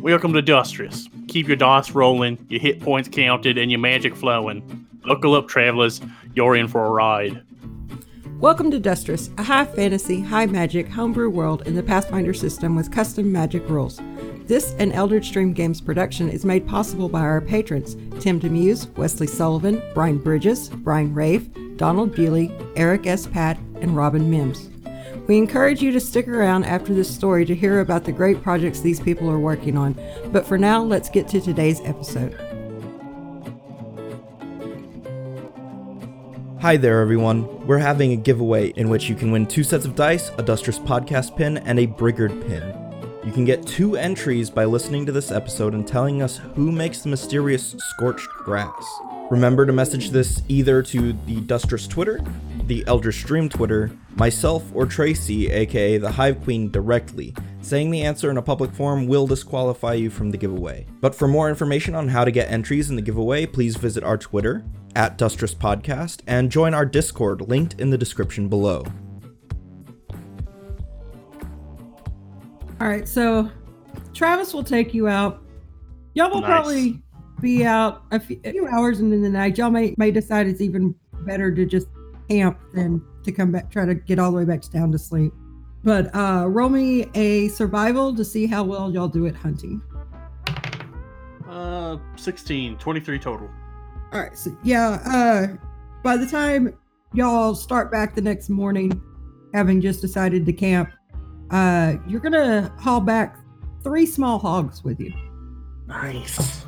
Welcome to Dustrous. Keep your dice rolling, your hit points counted, and your magic flowing. Buckle up, travelers. You're in for a ride. Welcome to Dustrous, a high fantasy, high magic homebrew world in the Pathfinder system with custom magic rules. This and Eldritch Stream Games production is made possible by our patrons Tim Demuse, Wesley Sullivan, Brian Bridges, Brian Rafe, Donald Bewley, Eric S. Pat, and Robin Mims. We encourage you to stick around after this story to hear about the great projects these people are working on. But for now, let's get to today's episode. Hi there, everyone. We're having a giveaway in which you can win two sets of dice, a Dustrous podcast pin, and a Brigard pin. You can get two entries by listening to this episode and telling us who makes the mysterious scorched grass. Remember to message this either to the Dustrous Twitter, the Eldritch Stream Twitter, myself, or Tracy, aka the Hive Queen, directly. Saying the answer in a public forum will disqualify you from the giveaway. But for more information on how to get entries in the giveaway, please visit our Twitter, at Dustrous Podcast, and join our Discord linked in the description below. All right, so Travis will take you out. Y'all will Nice. probably be out a few, a few hours into the night. Y'all may, may decide it's even better to just camp than to come back, try to get all the way back to town to sleep. But uh, roll me a survival to see how well y'all do at hunting. Uh, 16, 23 total. All right, so yeah, uh, by the time y'all start back the next morning, having just decided to camp, uh, you're gonna haul back three small hogs with you. Nice.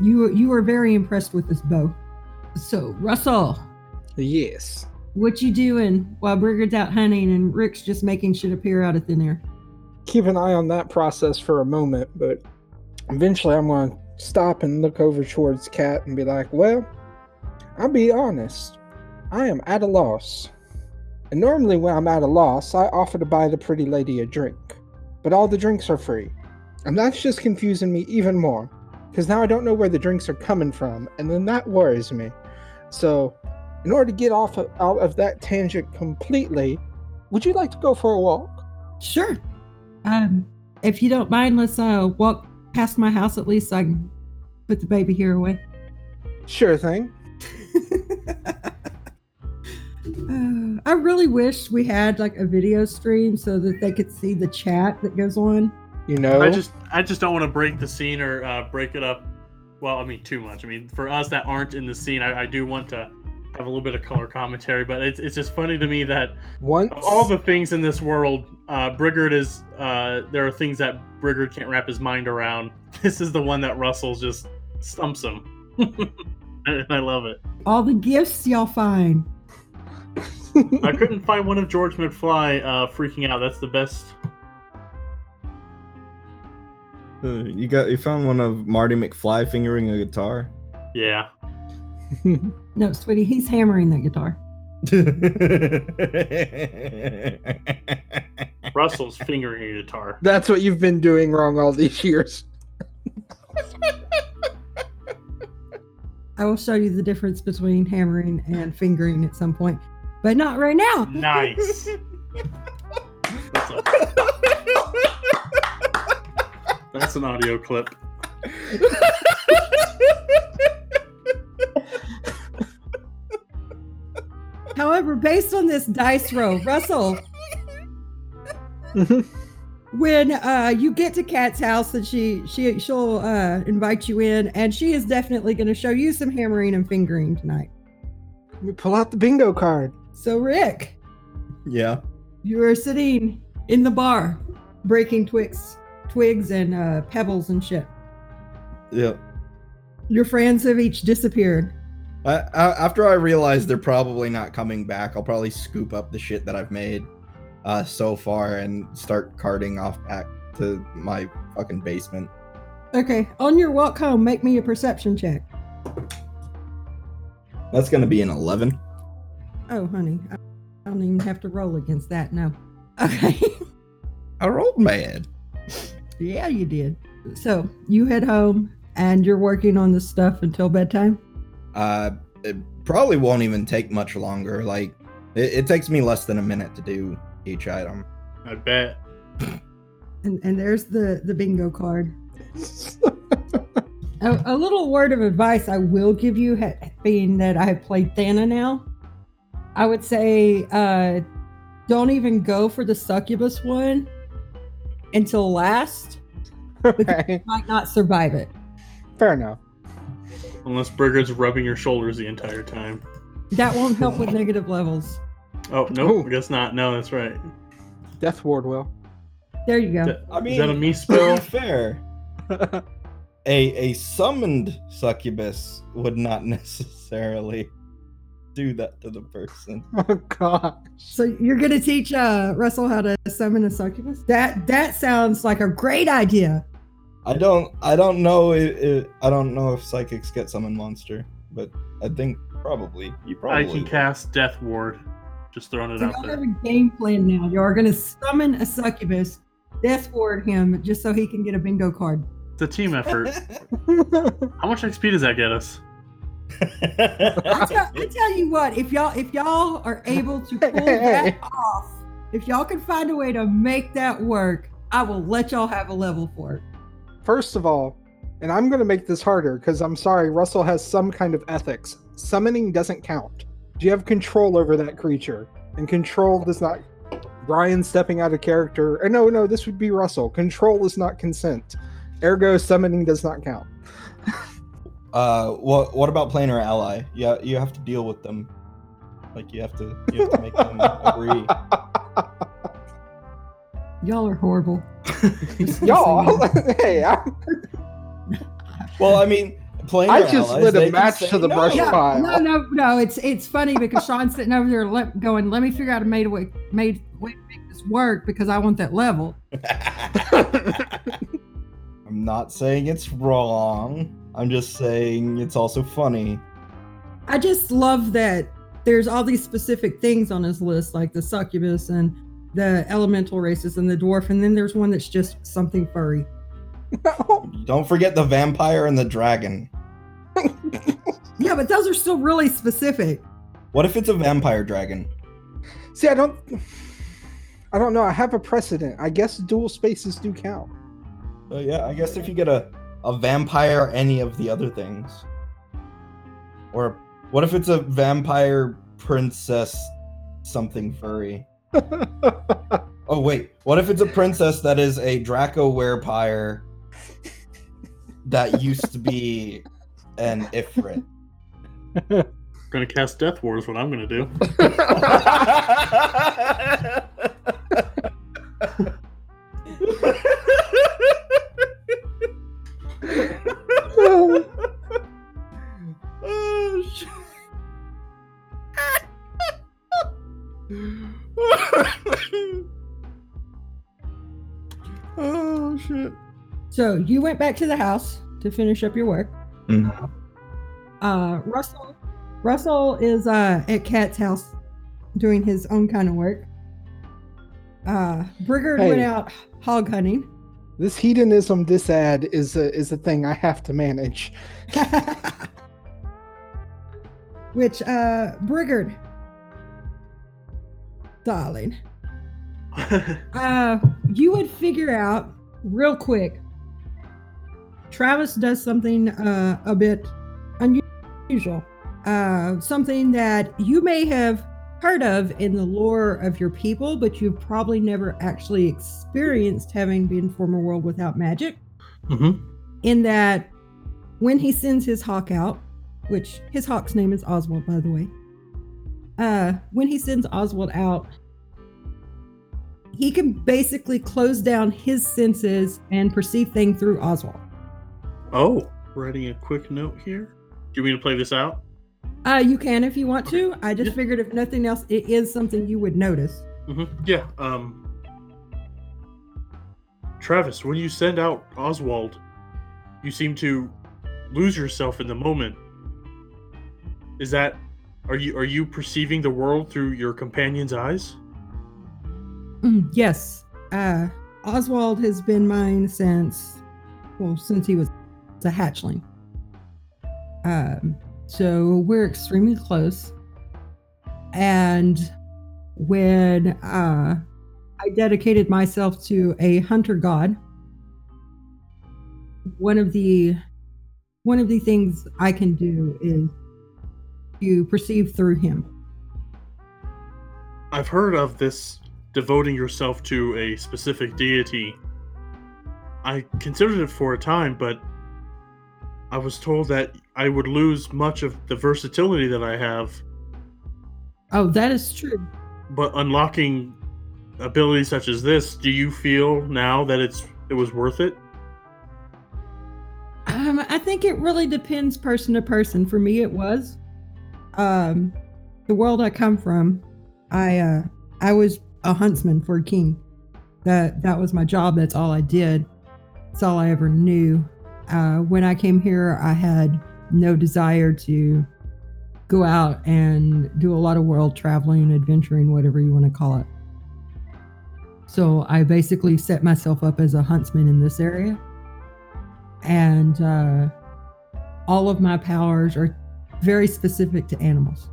You you are very impressed with this bow. So Russell, Yes. What you doing while Brigard's out hunting and Rick's just making shit appear out of thin air? Keep an eye on that process for a moment, but eventually I'm going to stop and look over towards Kat and be like, well, I'll be honest. I am at a loss. And normally when I'm at a loss, I offer to buy the pretty lady a drink. But all the drinks are free. And that's just confusing me even more. Because now I don't know where the drinks are coming from, and then that worries me. So, in order to get off of, out of that tangent completely, would you like to go for a walk? Sure. Um, if you don't mind, let's uh walk past my house at least so I can put the baby here away. Sure thing. Uh, I really wish we had like a video stream so that they could see the chat that goes on. You know, I just, I just don't want to break the scene or uh, break it up. Well, I mean, too much. I mean, for us that aren't in the scene, I, I do want to have a little bit of color commentary. But it's, it's just funny to me that once of all the things in this world, uh, Brigard is. Uh, there are things that Brigard can't wrap his mind around. This is the one that Russell just stumps him, and I love it. All the gifts y'all find. I couldn't find one of George McFly uh, freaking out. That's the best. Uh, you got you found one of Marty McFly fingering a guitar. Yeah. No, sweetie, he's hammering that guitar. Russell's fingering a guitar. that's what you've been doing wrong all these years. I will show you the difference between hammering and fingering at some point, but not right now. Nice. That's, a- that's an audio clip. However, based on this dice roll, Russell, when uh, you get to Kat's house and she she she'll uh, invite you in, and she is definitely going to show you some hammering and fingering tonight. Let me pull out the bingo card. So, Rick, yeah. you are sitting in the bar, breaking twigs, twigs and uh, pebbles and shit. Yep. Your friends have each disappeared. I, I, after I realize they're probably not coming back, I'll probably scoop up the shit that I've made uh, so far and start carting off back to my fucking basement. Okay, on your walk home, make me a perception check. That's gonna be an eleven. Oh, honey, I don't even have to roll against that. No. Okay. I rolled mad. yeah, you did. So you head home and you're working on this stuff until bedtime. Uh, it probably won't even take much longer. Like, it, it takes me less than a minute to do each item. I bet. And, and there's the, the bingo card. A, a little word of advice I will give you, ha- being that I have played Thana now, I would say uh, don't even go for the succubus one until last. okay. Might not survive it. Fair enough. Unless Brigard's rubbing your shoulders the entire time. That won't help with negative levels. Oh no, Ooh. I guess not. No, that's right. Death Ward will. There you go. Th- I mean, is that a me to spell? be fair, a a summoned succubus would not necessarily do that to the person. oh gosh. So you're gonna teach uh, Russell how to summon a succubus? That that sounds like a great idea. I don't I don't know if, I don't know if psychics get summon monster, but I think probably you probably I can will. cast Death Ward. Just throwing it So out y'all there. have a game plan now. Y'all are gonna summon a succubus, death ward him just so he can get a bingo card. It's a team effort. How much XP does that get us? I tell, I tell you what, if y'all if y'all are able to pull that off, if y'all can find a way to make that work, I will let y'all have a level for it. First of all, and I'm going to make this harder because I'm sorry, Russell has some kind of ethics. Summoning doesn't count. Do you have control over that creature, and control does not. Brian stepping out of character. Or no, no, this would be Russell. Control is not consent. Ergo, summoning does not count. Uh, what what about planar ally? Yeah, you have to deal with them. Like you have to you have to make them agree. Y'all are horrible. Y'all, hey, I, Well, I mean, planar I just allies, lit a match to the no. brush Yeah, pile. no, no, no. It's it's funny because Sean's sitting over there le- going, "Let me figure out a made way, made way to make this work because I want that level." I'm not saying it's wrong. I'm just saying it's also funny. I just love that there's all these specific things on his list, like the succubus and the elemental races and the dwarf, and then there's one that's just something furry. Don't forget the vampire and the dragon. Yeah, but those are still really specific. What if it's a vampire dragon? See, I don't. I don't know. I have a precedent. I guess dual spaces do count. So yeah, I guess if you get a a vampire, or any of the other things, or what if it's a vampire princess, something furry? Oh wait, what if it's a princess that is a Draco werepire that used to be an Ifrit? gonna cast Death Ward is what I'm gonna do. oh shit. Oh shit. So you went back to the house to finish up your work. Mhm. Uh, Russell, Russell is uh, at Kat's house doing his own kind of work. Uh, Brigard went out hog hunting. this hedonism disad is a is a thing I have to manage. Which, uh, Brigard, darling, uh, you would figure out real quick. Travis does something uh, a bit unusual, uh, something that you may have heard of in the lore of your people, but you've probably never actually experienced having been from a world without magic. hmm In that, when he sends his hawk out, which his hawk's name is Oswald, by the way. Uh, when he sends Oswald out, he can basically close down his senses and perceive things through Oswald. Oh, writing a quick note here. Do you mean to play this out? Uh, you can if you want to. I just Yeah. figured if nothing else, it is something you would notice. Mm-hmm. Yeah. Um. Travis, when you send out Oswald, you seem to lose yourself in the moment. Is that? Are you are you perceiving the world through your companion's eyes? Mm, yes. Uh, Oswald has been mine since, well, since he was a hatchling. Um, so we're extremely close. And when uh, I dedicated myself to a hunter god. One of the one of the things I can do is to perceive through him. I've heard of this devoting yourself to a specific deity. I considered it for a time, but I was told that I would lose much of the versatility that I have. Oh, that is true. But unlocking abilities such as this, do you feel now that it's it was worth it? Um, I think it really depends person to person. For me, it was. Um, the world I come from, I uh, I was a huntsman for a king. That that was my job. That's all I did. That's all I ever knew. Uh, when I came here, I had no desire to go out and do a lot of world traveling, adventuring, whatever you want to call it. So I basically set myself up as a huntsman in this area. And uh, all of my powers are very specific to animals.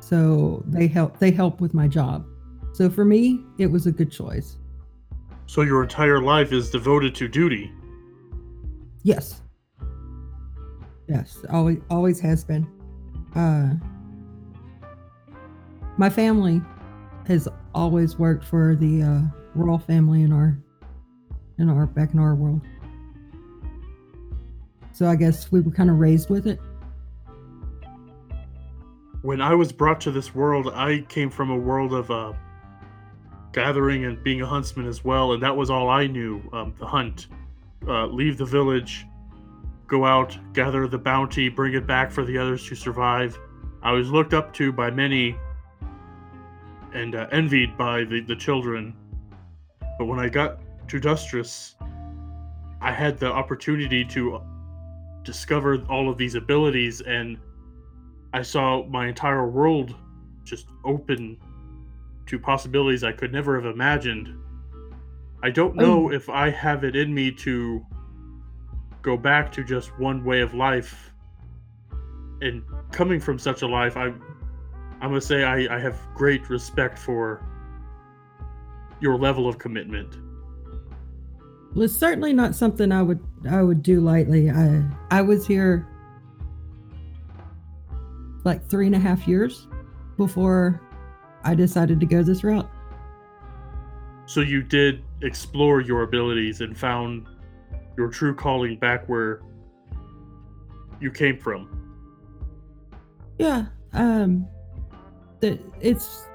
So they help they help with my job. So for me, it was a good choice. So your entire life is devoted to duty. Yes. Yes, always always has been. Uh my family has always worked for the uh, royal family in our in our back in our world. So I guess we were kind of raised with it. When I was brought to this world, I came from a world of uh, gathering and being a huntsman as well, and that was all I knew. Um, the hunt, uh, leave the village, go out, gather the bounty, bring it back for the others to survive. I was looked up to by many and uh, envied by the, the children. But when I got to Dustrous, I had the opportunity to discover all of these abilities, and I saw my entire world just open to possibilities I could never have imagined. I don't oh. know if I have it in me to go back to just one way of life. And coming from such a life, I I'm gonna say I, I have great respect for your level of commitment. It's certainly not something I would I would do lightly. I I was here like three and a half years before I decided to go this route. So you did explore your abilities and found your true calling back where you came from. Yeah. Um that it's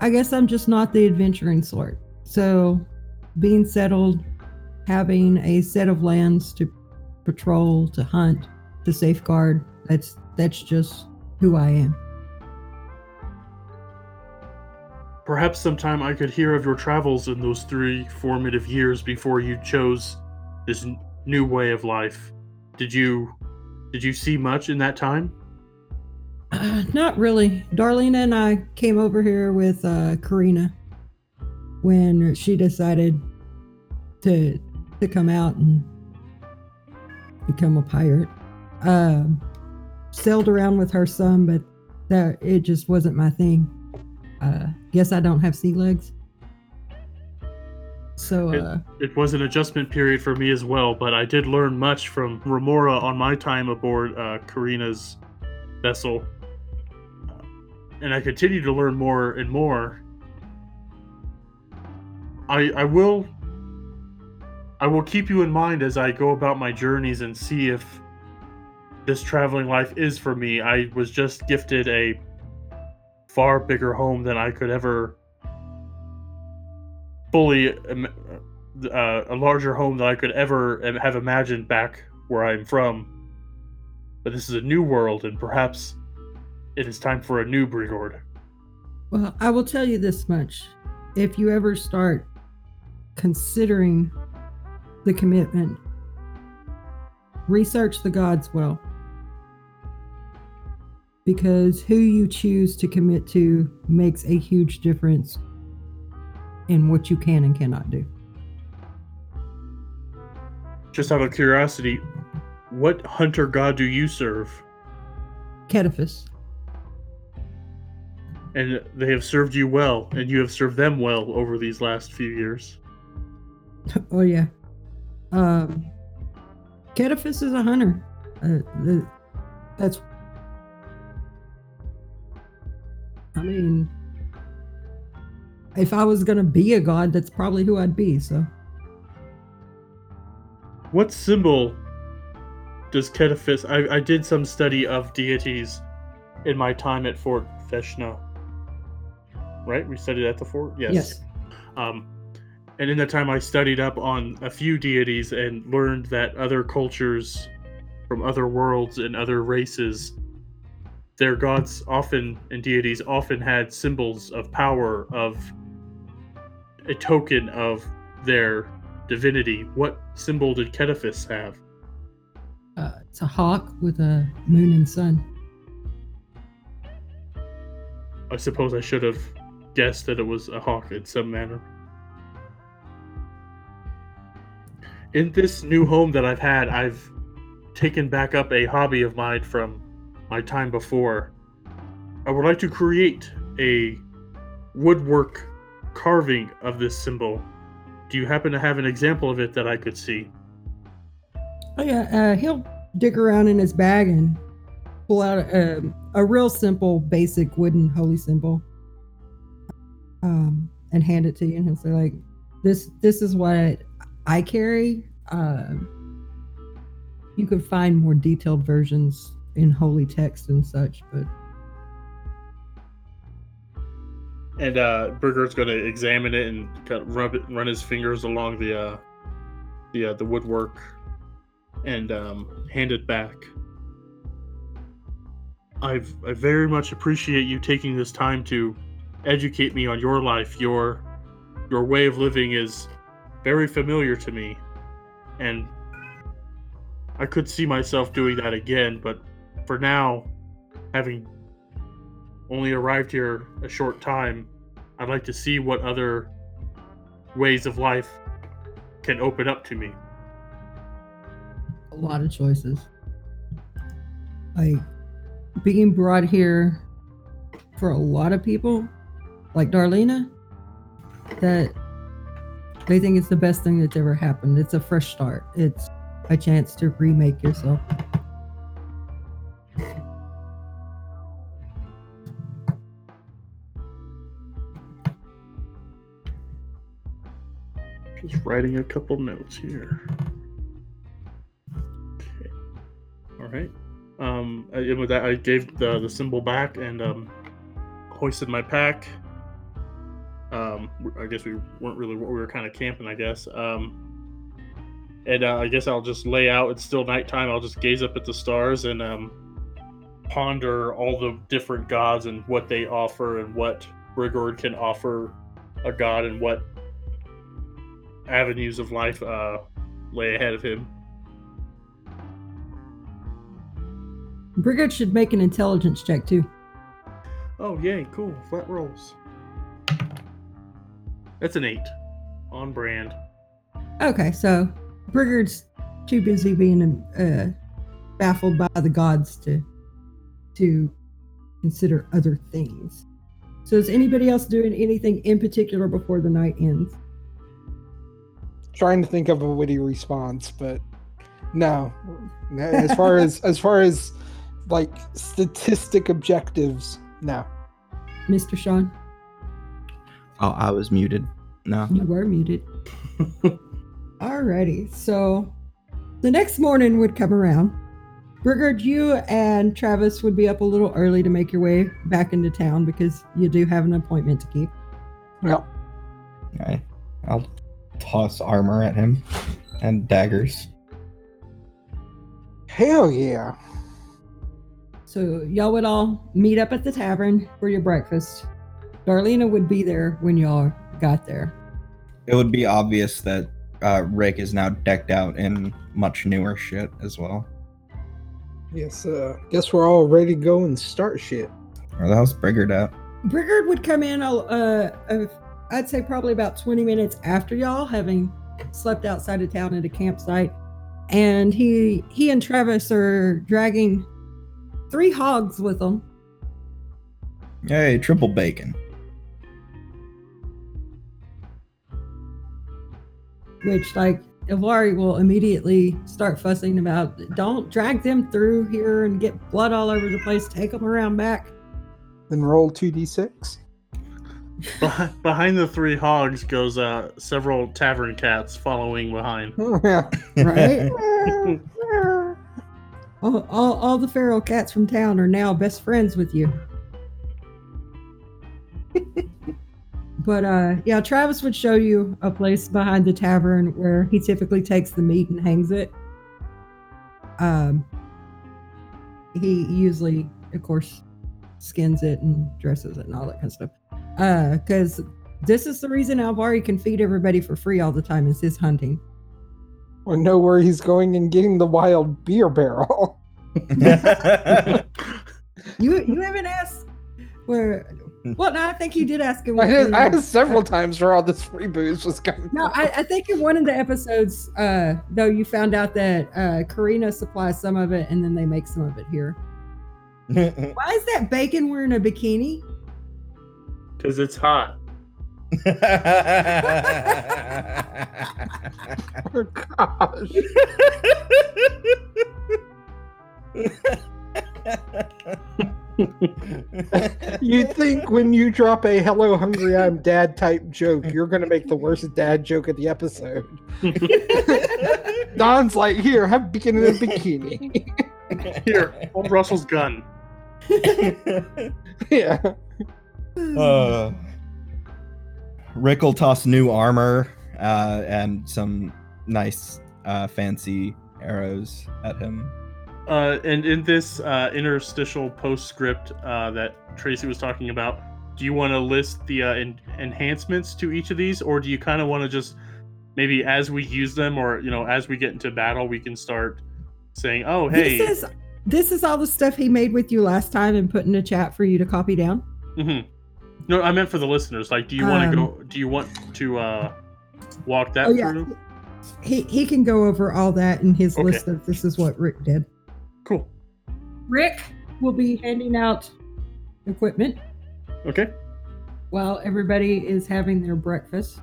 I guess I'm just not the adventuring sort. So being settled, having a set of lands to patrol, to hunt, to safeguard, that's that's just who I am. Perhaps sometime I could hear of your travels in those three formative years before you chose this n- new way of life. Did you did you see much in that time? Uh, not really. Darlena and I came over here with uh, Karina when she decided to to come out and become a pirate. Um, sailed around with her some, but that it just wasn't my thing. Uh, guess I don't have sea legs. So It, uh, it was an adjustment period for me as well, but I did learn much from Remora on my time aboard uh, Karina's vessel. Uh, and I continued to learn more and more. I I will I will keep you in mind as I go about my journeys and see if this traveling life is for me. I was just gifted a far bigger home than I could ever fully uh, a larger home than I could ever have imagined back where I'm from. But this is a new world, and perhaps it is time for a new Brigard. Well, I will tell you this much. If you ever start considering the commitment, research the gods well. Because who you choose to commit to makes a huge difference in what you can and cannot do. Just out of curiosity, what hunter god do you serve? Cetaphis. and they have served you well, and you have served them well over these last few years. Oh yeah. Um, Cetaphis is a hunter. Uh, the, that's. I mean, if I was gonna be a god, that's probably who I'd be. So What symbol does Cetaphis? I, I did some study of deities in my time at Fort Feshna. Right? We studied at the fort? Yes. yes, Um, and in the time I studied up on a few deities and learned that other cultures from other worlds and other races, their gods often and deities often had symbols of power, of a token of their divinity. What symbol did Cetaphis have? uh, it's a hawk with a moon and sun. I suppose I should have guessed that it was a hawk in some manner. In this new home that I've had, I've taken back up a hobby of mine from my time before. I would like to create a woodwork carving of this symbol. Do you happen to have an example of it that I could see? Oh yeah, uh, he'll dig around in his bag and pull out a, a real simple, basic wooden holy symbol, um, and hand it to you. And he'll say, like, "This, this is what I carry." Um, you could find more detailed versions in holy text and such, but And uh, Brigard's going to examine it and kind of rub it, run his fingers along the uh, the uh, the woodwork, and um, hand it back. I've I very much appreciate you taking this time to educate me on your life. Your your way of living is very familiar to me, and I could see myself doing that again. But for now, having only arrived here a short time, I'd like to see what other ways of life can open up to me. a lot of choices. Like being brought here for a lot of people, like Darlena, that they think it's the best thing that's ever happened. It's a fresh start. It's a chance to remake yourself. Just writing a couple notes here. Okay. All right. Um, I- with that, I gave the the symbol back and um, hoisted my pack. Um, I guess we weren't really. We were kind of camping, I guess. Um, and uh, I guess I'll just lay out. It's still nighttime. I'll just gaze up at the stars and um, ponder all the different gods and what they offer and what Brigard can offer a god and what avenues of life uh, lay ahead of him. Brigard should make an intelligence check too. Oh, yay, cool. Flat rolls. That's an eight. On brand. Okay, so Brigard's too busy being uh, baffled by the gods to to consider other things. So is anybody else doing anything in particular before the night ends? Trying to think of a witty response, but no. No, As far as as far as like statistic objectives, no. Mr. Sean, Oh, I was muted. No. you were muted. Alrighty, so the next morning would come around. Brigard, you and Travis would be up a little early to make your way back into town because you do have an appointment to keep. Well, Okay. I'll toss armor at him and daggers. hell yeah. So y'all would all meet up at the tavern for your breakfast. Darlena would be there when y'all got there. It would be obvious that uh, Rick is now decked out in much newer shit as well. Yes, uh guess we're all ready to go and start shit. Where the hell's Brigard out. Brigard would come in, uh, uh, I'd say probably about 20 minutes after y'all, having slept outside of town at a campsite. And he he and Travis are dragging three hogs with them. Hey, triple bacon. Which, like, Ivari will immediately start fussing about don't drag them through here and get blood all over the place. Take them around back. Then roll 2d6. Behind the three hogs goes uh, several tavern cats following behind. yeah. Right? all, all, all the feral cats from town are now best friends with you. but uh yeah, Travis would show you a place behind the tavern where he typically takes the meat and hangs it. Um he usually, of course, skins it and dresses it and all that kind of stuff. Uh, because this is the reason Alvari can feed everybody for free all the time is his hunting. Or know where he's going and getting the wild beer barrel. You you haven't asked where well no, I think you did ask him. I, did, I asked several times where all this free booze was coming no. I, I think in one of the episodes, uh, though, you found out that uh, Karina supplies some of it, and then they make some of it here. Why is that bacon wearing a bikini? Because it's hot. Oh, gosh. You think when you drop a hello hungry I'm dad type joke, you're gonna make the worst dad joke of the episode. Don's like, here, have bacon in a bikini. Here, hold Russell's gun. yeah. uh, Rick will toss new armor uh, and some nice uh, fancy arrows at him. Uh, and in this uh, interstitial postscript uh, that Tracy was talking about, do you want to list the uh, en- enhancements to each of these, or do you kind of want to just maybe as we use them, or you know, as we get into battle, we can start saying, "Oh, hey." This is this is all the stuff he made with you last time and put in a chat for you to copy down. Mhm. No, I meant for the listeners. Like, do you want to go? Do you want to uh, walk that Um, Oh yeah, through? he he can go over all that in his Okay. list of this is what Rick did. Cool. Rick will be handing out equipment Okay. while everybody is having their breakfast.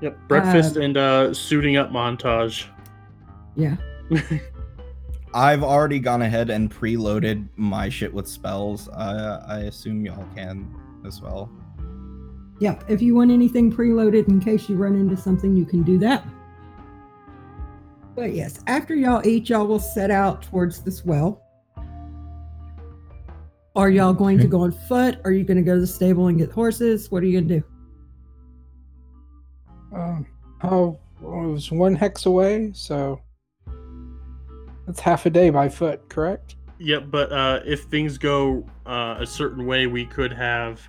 Yep. Breakfast Um, and uh, suiting up montage. Yeah. I've already gone ahead and preloaded my shit with spells. Uh, I assume y'all can as well. Yep. If you want anything preloaded in case you run into something, you can do that. But yes, after y'all eat, y'all will set out towards this well. Are y'all going to go on foot? Are you going to go to the stable and get horses? What are you going to do? Um, oh, well, it was one hex away, so that's half a day by foot, correct? Yep. But uh, if things go uh, a certain way, we could have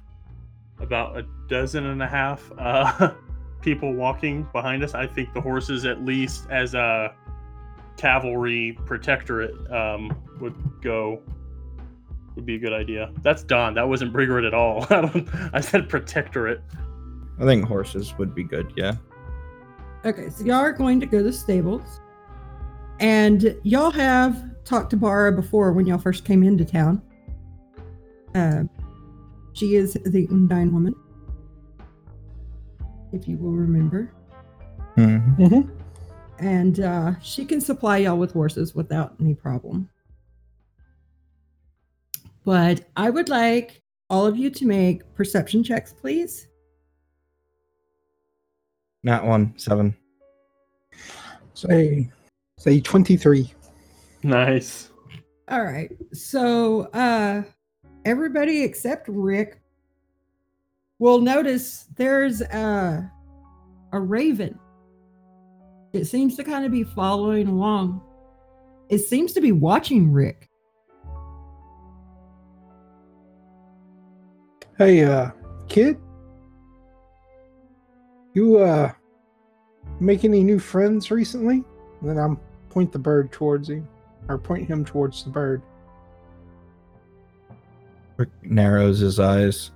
about a dozen and a half uh, people walking behind us. I think the horses, at least as a cavalry protectorate, um, would go. Would be a good idea. That's Don. That wasn't Brigard at all. I, don't, I said protectorate. I think horses would be good. Yeah. Okay, so y'all are going to go to the stables. And y'all have talked to Bara before when y'all first came into town. Uh, she is the Undine woman. If you will remember. Mhm. Mm-hmm. And uh, she can supply y'all with horses without any problem. But I would like all of you to make perception checks, please. Not one seven. Say, say twenty-three. Nice. All right. So uh everybody except Rick will notice there's a a raven. It seems to kind of be following along. It seems to be watching Rick. Hey, uh, kid, you uh make any new friends recently? And then I'm point the bird towards him, or point him towards the bird. Rick narrows his eyes.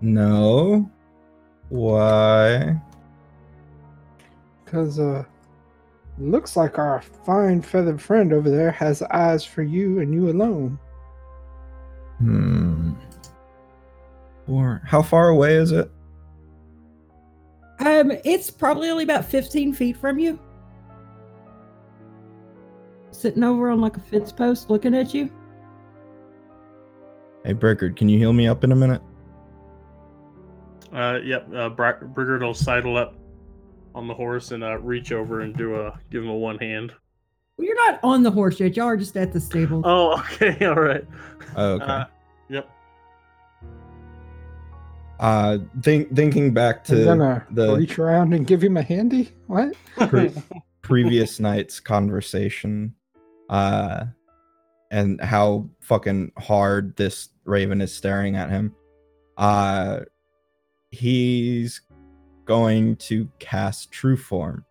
No. Why? Cause uh, looks like our fine feathered friend over there has eyes for you and you alone. Hmm. Or how far away is it? Um, it's probably only about 15 feet from you. Sitting over on like a fence post looking at you. Hey, Brigard, can you heal me up in a minute? Uh, yep. Uh, Bra- Brigard will sidle up on the horse and uh, reach over and do a give him a one hand. Well, you're not on the horse yet. Y'all are just at the stable. Oh, okay, all right. Oh, okay. Uh, yep. Uh, think, thinking back I'm to gonna the reach around and give him a handy. What? Pre- previous night's conversation, uh, and how fucking hard this raven is staring at him, uh, he's going to cast True Form.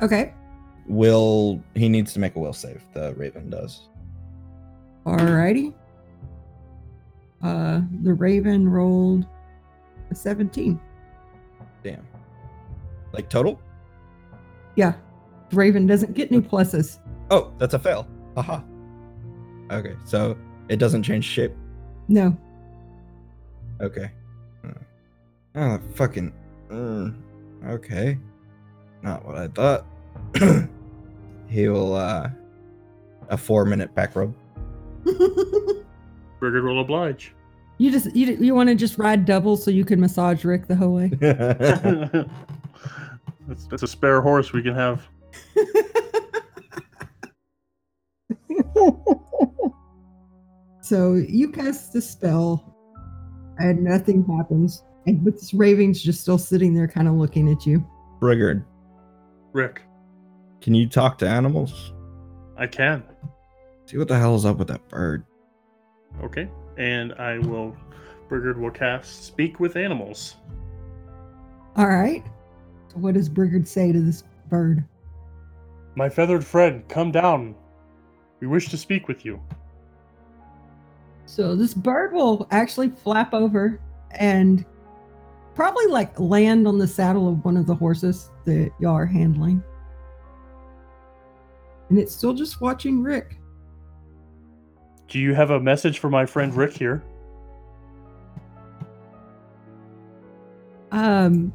Okay. Will he needs to make a will save? The raven does. Alrighty. Uh, the raven rolled a 17. Damn. Like total? Yeah. The raven doesn't get any pluses. Oh, that's a fail. Haha. Okay, so it doesn't change shape. No. Okay. Uh, Oh, fucking. mm, okay. Not what I thought. he will, uh. A four minute back rub. Brigard will oblige. you just you you want to just ride double so you can massage Rick the whole way. that's, that's a spare horse we can have. So you cast the spell, and nothing happens. And but this raven's just still sitting there, kind of looking at you. Brigard, Rick, can you talk to animals? I can. See what the hell is up with that bird. Okay. And I will. Brigard will cast Speak with Animals. All right. So what does Brigard say to this bird? My feathered friend, come down. We wish to speak with you. So this bird will actually flap over and probably like land on the saddle of one of the horses that y'all are handling. And it's still just watching Rick. Do you have a message for my friend Rick here? Um,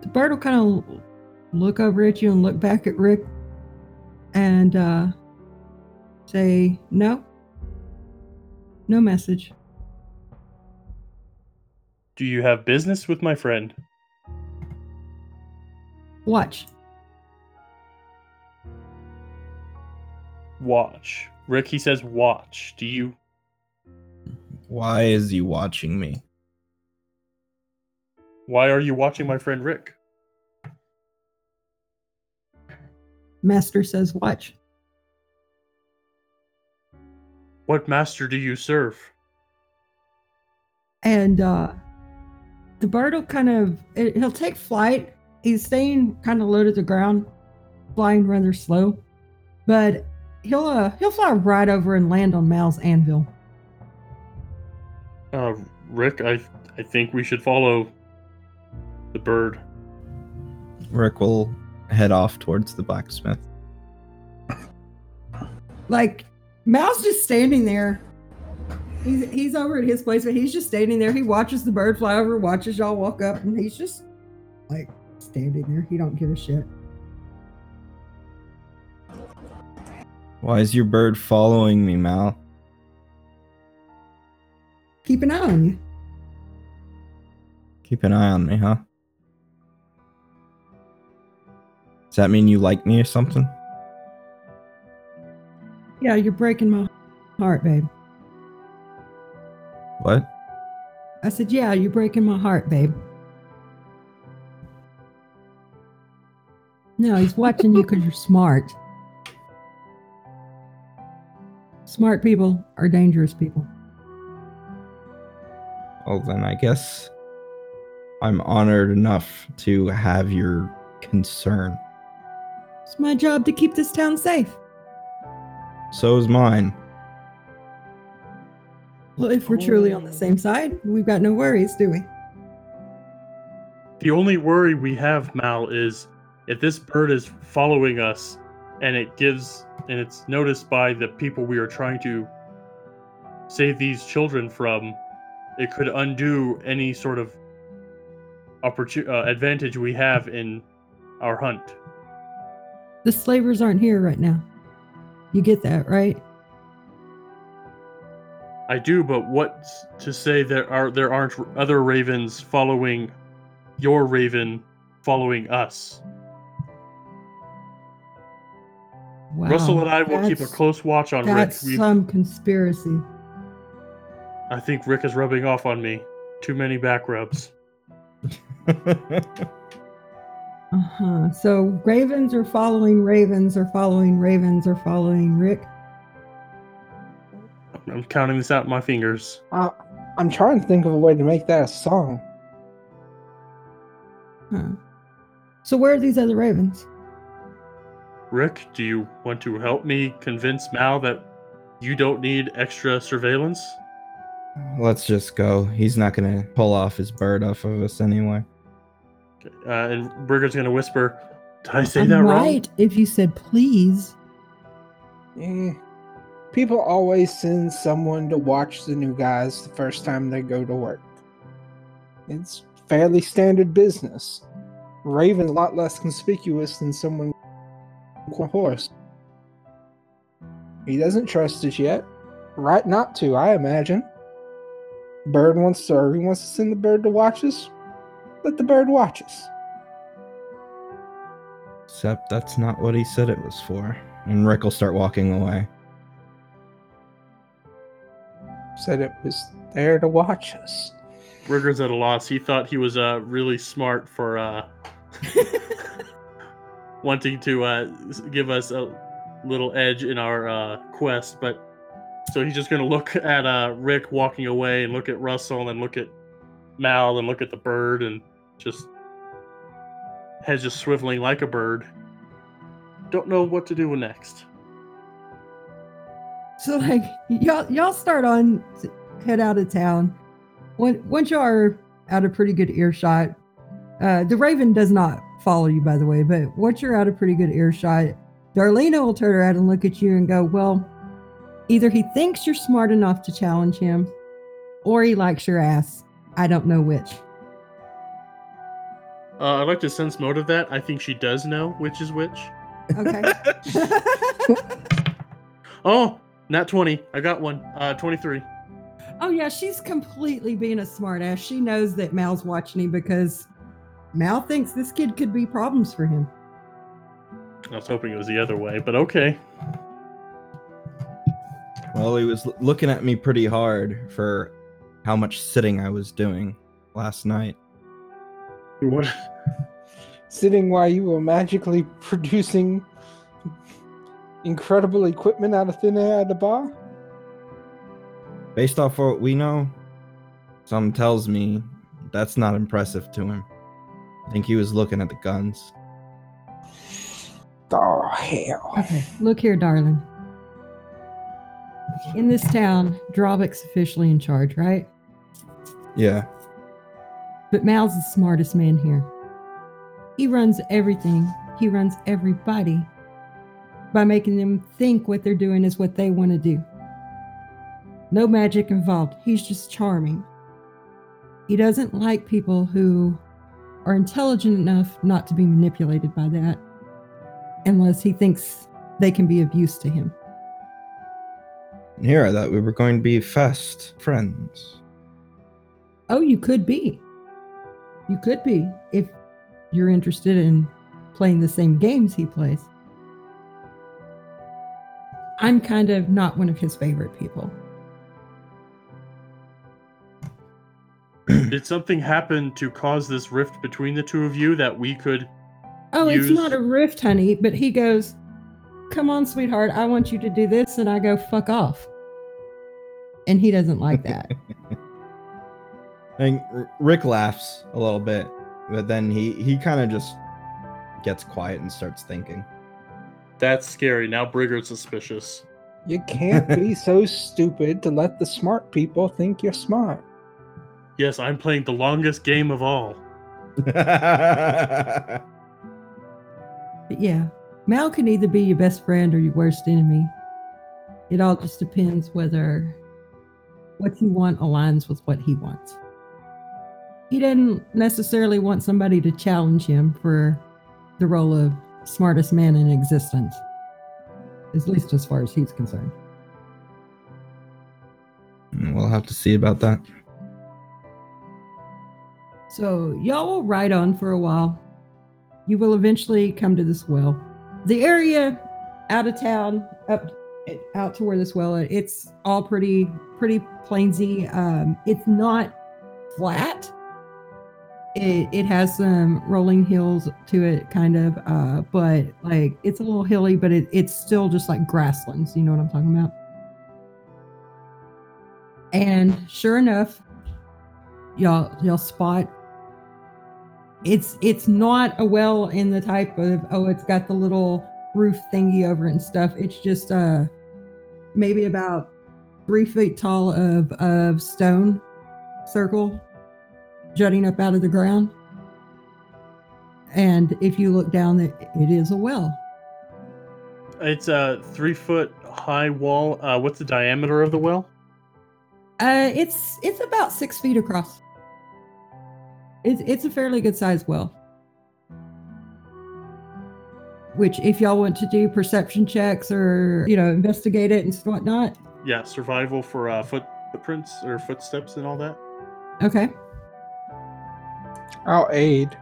the bird will kind of look over at you and look back at Rick and uh, say, No, no message. Do you have business with my friend? Watch. Watch. Rick, he says watch. Do you. Why is he watching me? Why are you watching my friend Rick? Master says, Watch. What master do you serve? and uh the bird will kind of it, he'll take flight he's staying kind of low to the ground flying rather slow but he'll uh he'll fly right over and land on mal's anvil Uh, Rick, I I think we should follow the bird. Rick will head off towards the blacksmith. like mal's just standing there he's he's over at his place but he's just standing there he watches the bird fly over watches y'all walk up and he's just like standing there he don't give a shit Why is your bird following me, Mal? keep an eye on you Keep an eye on me, huh? Does that mean you like me or something? yeah you're breaking my heart babe What? I said, Yeah, you're breaking my heart, babe. No, he's watching you because you're smart. Smart people are dangerous people. Well, then I guess I'm honored enough to have your concern. It's my job to keep this town safe. So is mine. Well, if we're truly on the same side, we've got no worries, do we? The only worry we have, Mal, is if this bird is following us and it gives and it's noticed by the people we are trying to save these children from, it could undo any sort of opportunity uh, advantage we have in our hunt. The slavers aren't here right now. You get that, right? I do, but what's to say there are there aren't other ravens following your raven following us? Wow. Russell and I will keep a close watch on Rick. That's some conspiracy. I think Rick is rubbing off on me. Too many back rubs. Uh huh. So ravens are following ravens are following ravens are following Rick. I'm counting this out in my fingers. Uh, I'm trying to think of a way to make that a song. Huh. So where are these other ravens? Rick, do you want to help me convince Mal that you don't need extra surveillance? Let's just go. He's not gonna pull off his bird off of us anyway. Uh, and Burger's gonna whisper, "Did I say I'm that wrong?" right if you said please. Eh. People always send someone to watch the new guys the first time they go to work. It's fairly standard business. Raven's a lot less conspicuous than someone on a horse. He doesn't trust us yet. Right not to, I imagine. Bird wants to, he wants to send the bird to watch us. Let the bird watch us. Except that's not what he said it was for. And Rick will start walking away. Said it was there to watch us. Burger's at a loss. He thought he was uh, really smart for uh, wanting to uh, give us a little edge in our uh, quest, but so he's just gonna look at uh, Rick walking away and look at Russell and look at Mal and look at the bird and just head just swiveling like a bird. Don't know what to do next. So like y'all y'all start on head out of town. When, once you are out of pretty good earshot, uh, the Raven does not follow you, by the way. But once you're out of pretty good earshot, Darlena will turn around and look at you and go, "Well, either he thinks you're smart enough to challenge him, or he likes your ass. I don't know which." Uh, I'd like to sense motive that. I think she does know which is which. Okay. Oh, not 20. I got one. Uh, 23. Oh yeah, she's completely being a smartass. She knows that Mal's watching him because Mal thinks this kid could be problems for him. I was hoping it was the other way, but okay. Well, he was looking at me pretty hard for how much sitting I was doing last night. What? sitting while you were magically producing incredible equipment out of thin air at the bar? Based off what we know, some tells me that's not impressive to him. I think he was looking at the guns. Oh, hell. Okay, look here, darling. In this town, Drawback's officially in charge, right? Yeah. But Mal's the smartest man here. He runs everything, he runs everybody by making them think what they're doing is what they want to do. No magic involved. He's just charming. He doesn't like people who are intelligent enough not to be manipulated by that unless he thinks they can be of use to him. Here I thought we were going to be fast friends. Oh, you could be. You could be if you're interested in playing the same games he plays. I'm kind of not one of his favorite people. Did something happen to cause this rift between the two of you that we could? Oh, it's not a rift, honey, but he goes, Come on, sweetheart, I want you to do this. And I go, Fuck off. And he doesn't like that. And Rick laughs a little bit, but then he he kind of just gets quiet and starts thinking. That's scary. Now Brigger's suspicious. You can't be so stupid to let the smart people think you're smart. Yes, I'm playing the longest game of all. But yeah, Mal can either be your best friend or your worst enemy. It all just depends whether what you want aligns with what he wants. He didn't necessarily want somebody to challenge him for the role of smartest man in existence, at least as far as he's concerned. We'll have to see about that. So y'all will ride on for a while. You will eventually come to this well. The area out of town, up out to where this well, is, it's all pretty pretty plainsy. Um, it's not flat. It it has some rolling hills to it, kind of, uh, but like it's a little hilly, but it, it's still just like grasslands. You know what I'm talking about? And sure enough, y'all y'all spot it's it's not a well in the type of oh it's got the little roof thingy over it and stuff it's just uh maybe about three feet tall of of stone circle jutting up out of the ground and if you look down it, it is a well It's a three foot high wall. Uh, what's the diameter of the well? uh it's it's about six feet across it's it's a fairly good sized well which if y'all want to do perception checks or you know investigate it and whatnot Yeah, survival for uh, foot footprints or footsteps and all that. okay I'll aid.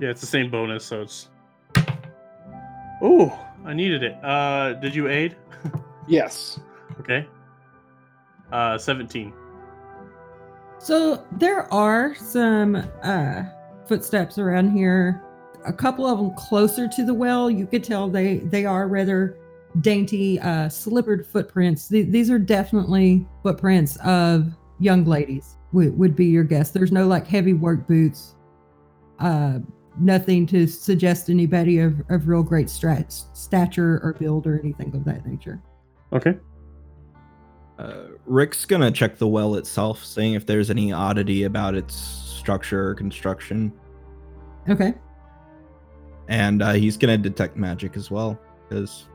Yeah, it's the same bonus, so it's. Oh, I needed it. Uh, did you aid? Yes. Okay. Uh, seventeen. so there are some uh footsteps around here a couple of them closer to the well you could tell they they are rather dainty uh slippered footprints Th- these are definitely footprints of young ladies would, would be your guess there's no like heavy work boots uh nothing to suggest anybody of, of real great strat- stature or build or anything of that nature Okay. Uh, Rick's gonna check the well itself, seeing if there's any oddity about its structure or construction, okay and uh, he's gonna detect magic as well, because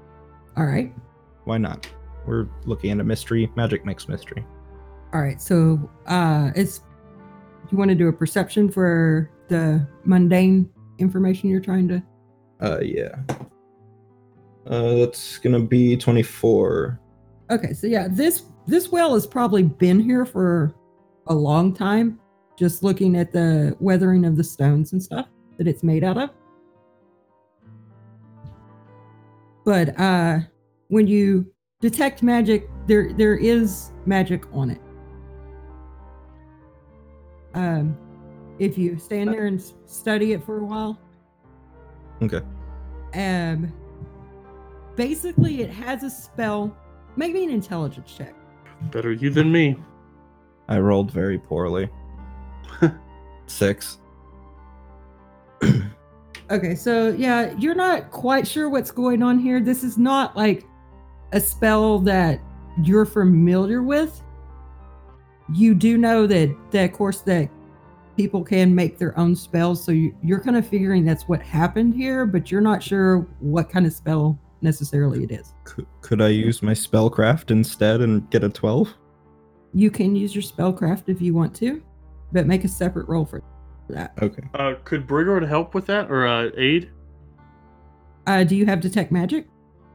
all right why not? We're looking at a mystery. Magic makes mystery. All right, so uh it's you want to do a perception for the mundane information you're trying to Uh, yeah. Uh, that's gonna be twenty-four. Okay, so yeah, this this well has probably been here for a long time just looking at the weathering of the stones and stuff that it's made out of. But uh when you detect magic, there there is magic on it. Um if you stand there and s- study it for a while, Okay. um basically it has a spell make me an intelligence check Better you than me. I rolled very poorly. Six. okay so yeah you're not quite sure what's going on here this is not like a spell that you're familiar with you do know that that of course that people can make their own spells so you, you're kind of figuring that's what happened here but you're not sure what kind of spell necessarily it is Could, could I use my spellcraft instead and get a twelve? you can use your spellcraft if you want to but make a separate roll for that Okay. Uh, could Brigard help with that or uh, aid? uh do you have detect magic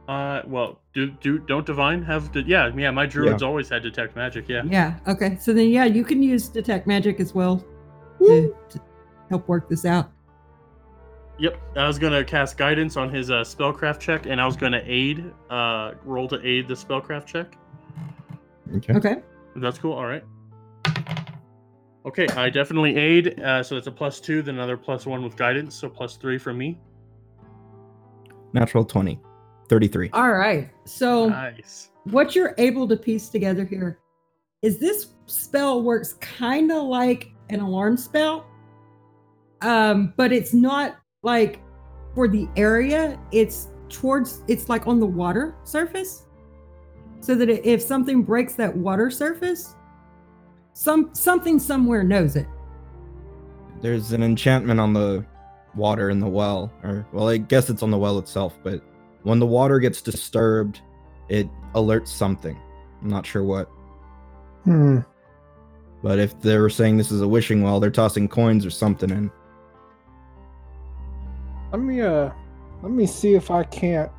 Uh, well, do do don't divine have to? Yeah, yeah. My druids always had detect magic. Yeah. Yeah. Okay. So then, yeah, you can use detect magic as well to, to help work this out. Yep. I was gonna cast guidance on his uh, spellcraft check, and I was gonna aid, uh, roll to aid the spellcraft check. Okay. Okay. That's cool. All right. Okay, I definitely aid. Uh, so it's a plus two, then another plus one with guidance, so plus three from me. Natural 20. 33. All right. So Nice. what you're able to piece together here is this spell works kind of like an alarm spell, um, but it's not like for the area. It's towards. It's like on the water surface, so that if something breaks that water surface, some something somewhere knows it. There's an enchantment on the water in the well. Or, well, I guess it's on the well itself, but when the water gets disturbed, it alerts something. I'm not sure what. Hmm. But if they were saying this is a wishing well, they're tossing coins or something in. Let me uh let me see if I can't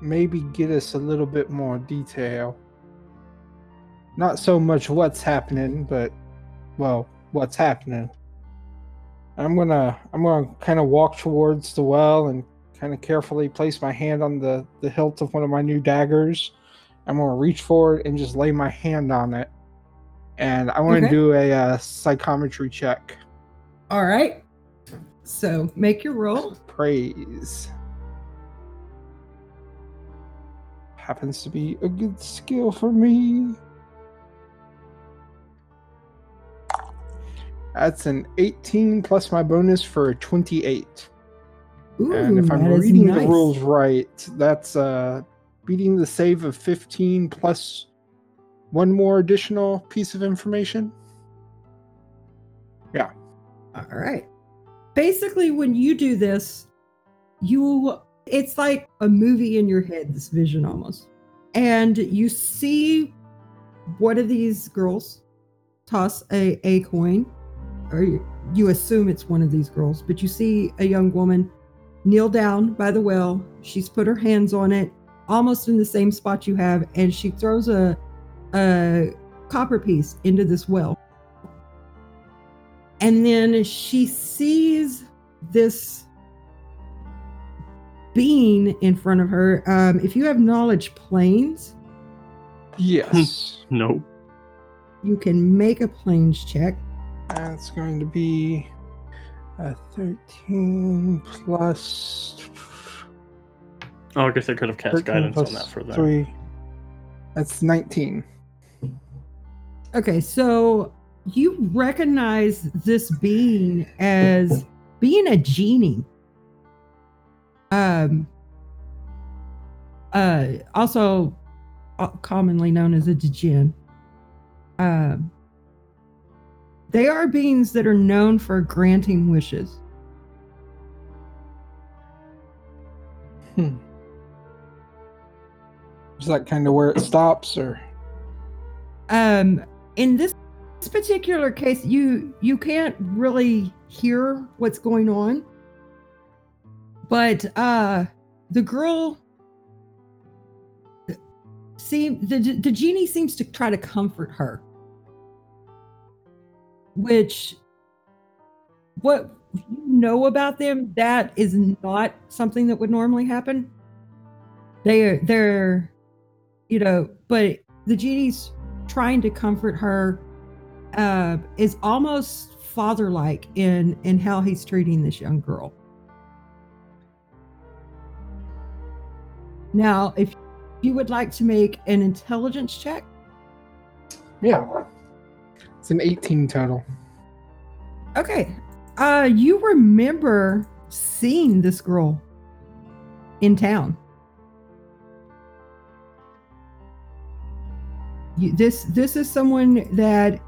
maybe get us a little bit more detail. Not so much what's happening, but well, what's happening. I'm gonna I'm gonna kind of walk towards the well and kind of carefully place my hand on the the hilt of one of my new daggers. I'm gonna reach forward and just lay my hand on it, and I want to Okay. do a uh, psychometry check. All right. So make your roll. Praise happens to be a good skill for me. That's an 18 plus my bonus for a 28. Ooh, and if I'm reading the rules right, that's uh beating the save of 15 plus one more additional piece of information. Yeah. All right. Basically, when you do this, you it's like a movie in your head, this vision almost. And you see one of these girls toss a, a coin, or you, you assume it's one of these girls, but you see a young woman kneel down by the well. She's put her hands on it, almost in the same spot you have, and she throws a a copper piece into this well. And then she sees this being in front of her. Um, if you have knowledge planes, Yes. No. you can make a planes check. That's going to be a 13 plus Oh, I guess I could have cast guidance on that for that. 3. That's 19. Okay, so you recognize this being as being a genie. Um uh also uh, commonly known as a djinn. Um they are beings that are known for granting wishes. Hmm. Is that kind of where it stops or um in this particular case you you can't really hear what's going on but uh the girl seem the the genie seems to try to comfort her which what you know about them that is not something that would normally happen. They're they're you know but the genie's trying to comfort her uh is almost father-like in in how he's treating this young girl. Now if you would like to make an intelligence check. Yeah. It's an 18 total. okay. Uh you remember seeing this girl in town. You, this this is someone that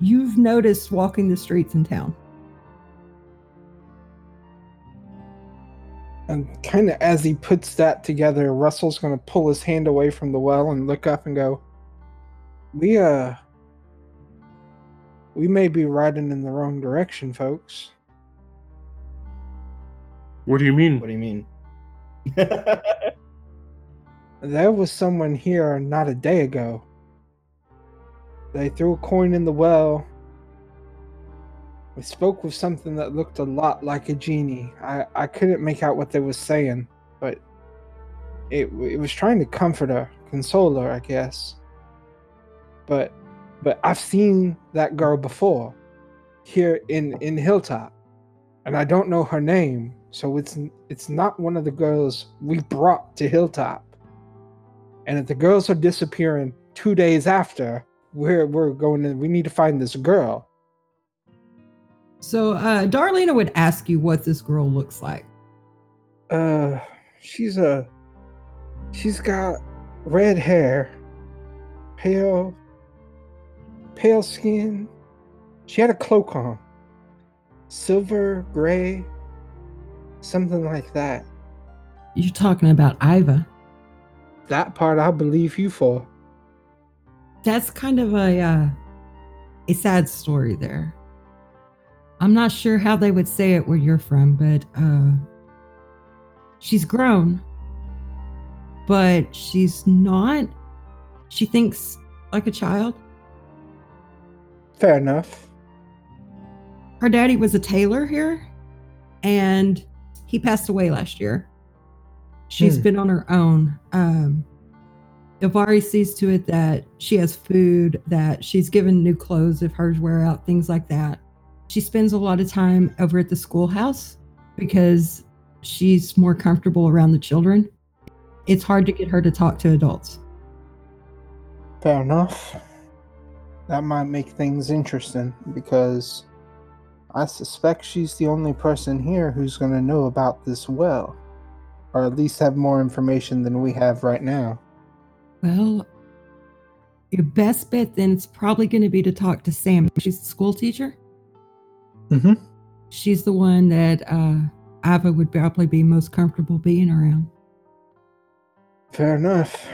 you've noticed walking the streets in town. And kind of as he puts that together, Russell's going to pull his hand away from the well and look up and go, "We uh we may be riding in the wrong direction, folks." What do you mean? What do you mean? There was someone here not a day ago. They threw a coin in the well. We spoke with something that looked a lot like a genie. I, I couldn't make out what they was saying, but it it was trying to comfort her, console her, I guess. But but I've seen that girl before here in in Hilltop, and I don't know her name, so it's it's not one of the girls we brought to Hilltop. And if the girls are disappearing two days after, we're we're going to we need to find this girl. so uh darlena would ask you what this girl looks like Uh she's a she's got red hair, pale pale skin. She had a cloak on. Silver, gray, something like that. you're talking about iva That part I believe you for. that's kind of a uh, a sad story there. I'm not sure how they would say it where you're from, but uh, she's grown, but she's not. She thinks like a child. Fair enough. Her daddy was a tailor here, and he passed away last year. She's Hmm. been on her own. Um, Davari sees to it that she has food, that she's given new clothes if hers wear out, things like that. She spends a lot of time over at the schoolhouse because she's more comfortable around the children. It's hard to get her to talk to adults. Fair enough. That might make things interesting because I suspect she's the only person here who's going to know about this well, or at least have more information than we have right now. Well, your best bet then is probably going to be to talk to Sam. She's the school teacher. Mm-hmm. She's the one that uh, Ava would probably be most comfortable being around. Fair enough.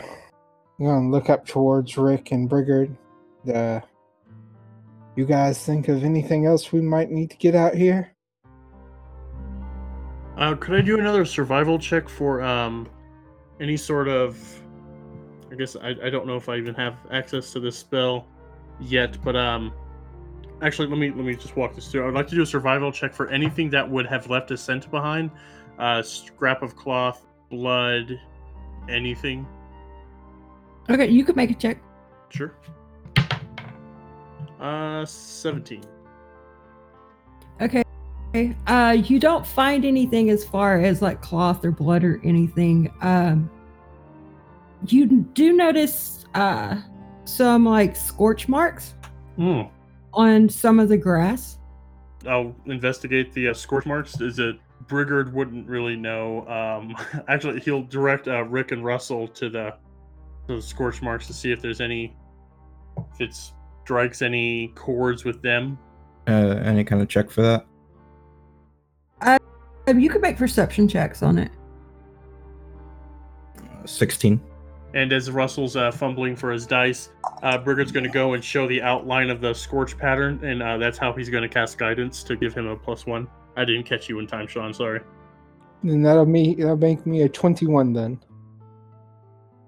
I'm going to look up towards Rick and Brigard. Uh, you guys think of anything else we might need to get out here? Uh, could I do another survival check for um, any sort of? I guess I, I don't know if I even have access to this spell yet, but um, actually let me let me just walk this through. I would like to do a survival check for anything that would have left a scent behind, uh, scrap of cloth, blood, anything. Okay, you could make a check. Sure. Uh, seventeen. Okay. Uh, you don't find anything as far as like cloth or blood or anything. Um, you do notice uh some like scorch marks Hmm. on some of the grass. I'll investigate the uh, scorch marks. Is it Brigard wouldn't really know. Um, actually, he'll direct uh, Rick and Russell to the to the scorch marks to see if there's any if it strikes any chords with them. Uh, any kind of check for that? Um, you could make perception checks on it. Uh, 16. And as Russell's uh, fumbling for his dice, uh, Brigard's going to go and show the outline of the scorch pattern, and uh, that's how he's going to cast guidance to give him a plus one. I didn't catch you in time, Sean. Sorry. Then that'll me that'll make me a twenty-one then.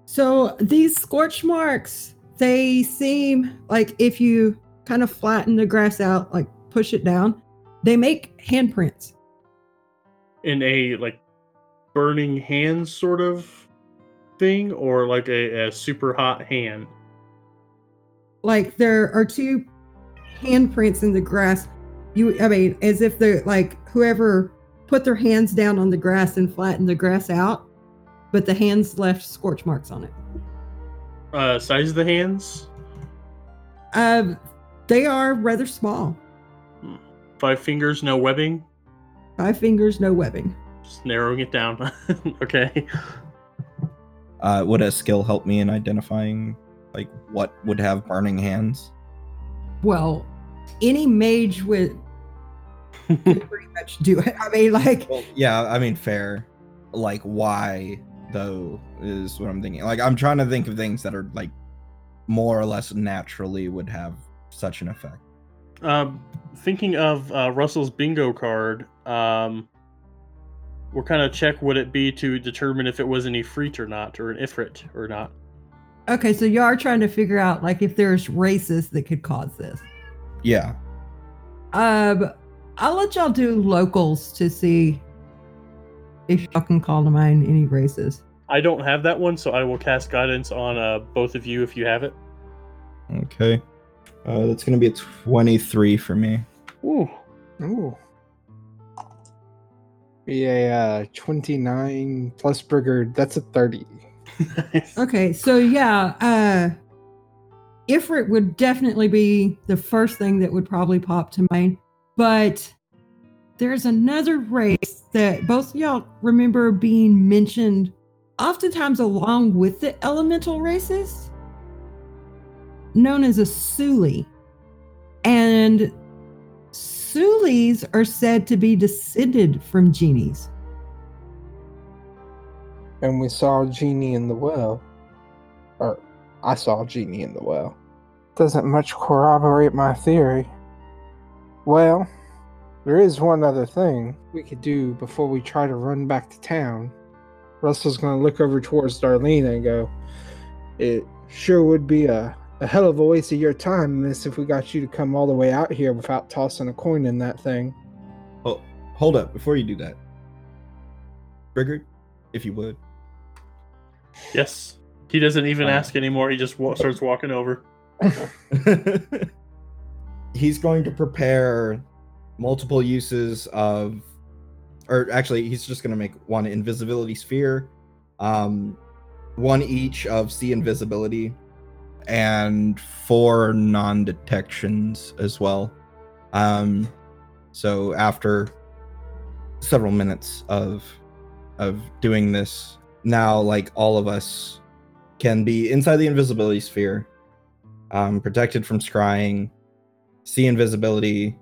So these scorch marks, they seem like if you kind of flatten the grass out, like push it down, they make handprints. in a like burning hand sort of thing or like a, a super hot hand Like there are two handprints in the grass. You, I mean, as if they're like whoever put their hands down on the grass and flattened the grass out, but the hands left scorch marks on it. Uh size of the hands Um, they are rather small. five fingers no webbing Five fingers, no webbing. just narrowing it down okay Uh, would a skill help me in identifying like what would have burning hands? Well, any mage would pretty much do it. I mean, like, Well, yeah, I mean fair. Like why though is what I'm thinking. Like I'm trying to think of things that are like more or less naturally would have such an effect. um thinking of uh russell's bingo card um what kind of check would it be to determine if it was an ifrit or not or an ifrit or not okay, so you are trying to figure out like if there's races that could cause this. Yeah. Um, I'll let y'all do locals to see if y'all can call to mind any races. i don't have that one so i will cast guidance on uh both of you if you have it Okay. Uh, that's gonna be a 23 for me. Ooh. Ooh. Yeah, uh, 29 plus Brigard, that's a 30. Nice. Okay, so yeah, uh Ifrit would definitely be the first thing that would probably pop to mind. But there's another race that both of y'all remember being mentioned oftentimes along with the elemental races, known as a Suli. And Sulis are said to be descended from genies. And we saw a Genie in the well. Or I saw a Genie in the well. doesn't much corroborate my theory. Well, there is one other thing we could do before we try to run back to town. Russell's going to look over towards Darlene and go, It sure would be a, a hell of a waste of your time, miss, if we got you to come all the way out here without tossing a coin in that thing. Oh, hold up before you do that. Brigard, if you would. Yes. He doesn't even Fine. ask anymore. He just wa- starts walking over. he's going to prepare multiple uses of or actually he's just going to make one invisibility sphere um one each of see invisibility and four non-detections as well. Um so after several minutes of of doing this now like all of us can be inside the invisibility sphere um, protected from scrying, see invisibility,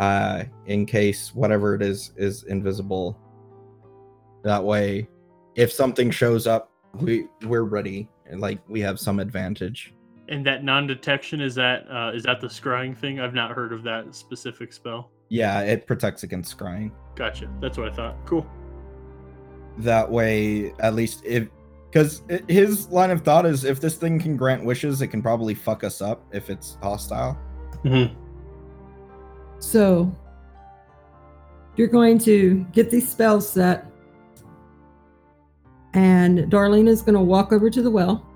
uh, in case whatever it is is invisible. That way, if something shows up, we we're ready and like we have some advantage. And that non-detection is that uh, is that the scrying thing? I've not heard of that specific spell. Yeah, it protects against scrying. Gotcha. That's what I thought. Cool. That way, at least if because his line of thought is if this thing can grant wishes, it can probably fuck us up if it's hostile. Mm-hmm. So you're going to get these spells set, and Darlene is going to walk over to the well,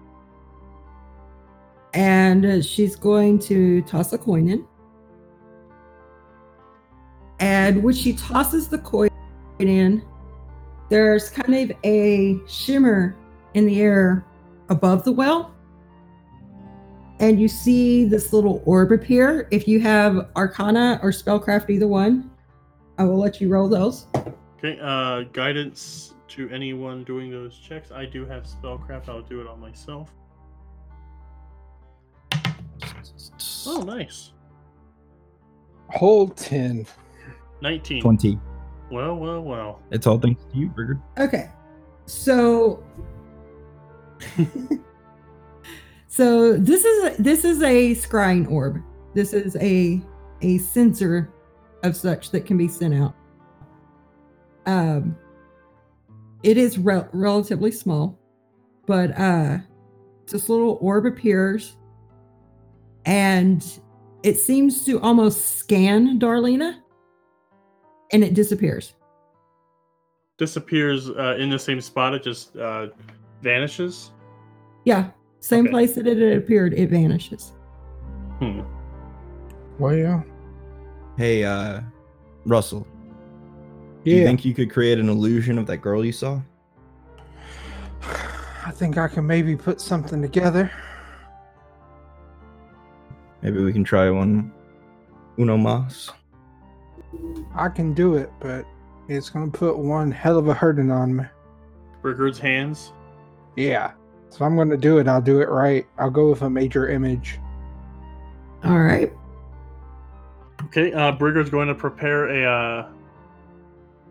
and she's going to toss a coin in. And when she tosses the coin in, there's kind of a shimmer in the air above the well. And you see this little orb appear. If you have Arcana or Spellcraft, either one, I will let you roll those. Okay. Uh, guidance to anyone doing those checks. I do have spellcraft. I'll do it on myself. Oh, nice. Whole 10. Nineteen. Twenty. Well, well, well. It's all thanks to you, Brigard. Okay. So So this is a, this is a scrying orb. This is a a sensor of such that can be sent out. Um it is rel- relatively small, but uh this little orb appears and it seems to almost scan Darlena and it disappears. Disappears uh, in the same spot. It just uh, vanishes. Yeah, same Okay. place that it had appeared, it vanishes. Hmm. Well, Hey, uh, Russell. Do you think you could create an illusion of that girl you saw? I think I can maybe put something together. Maybe we can try one. Uno mas. I can do it, but it's going to put one hell of a hurting on me. Rickard's hands. Yeah. So if I'm going to do it, I'll do it right. I'll go with a major image. All right. Okay. Uh, Brigard's going to prepare a uh,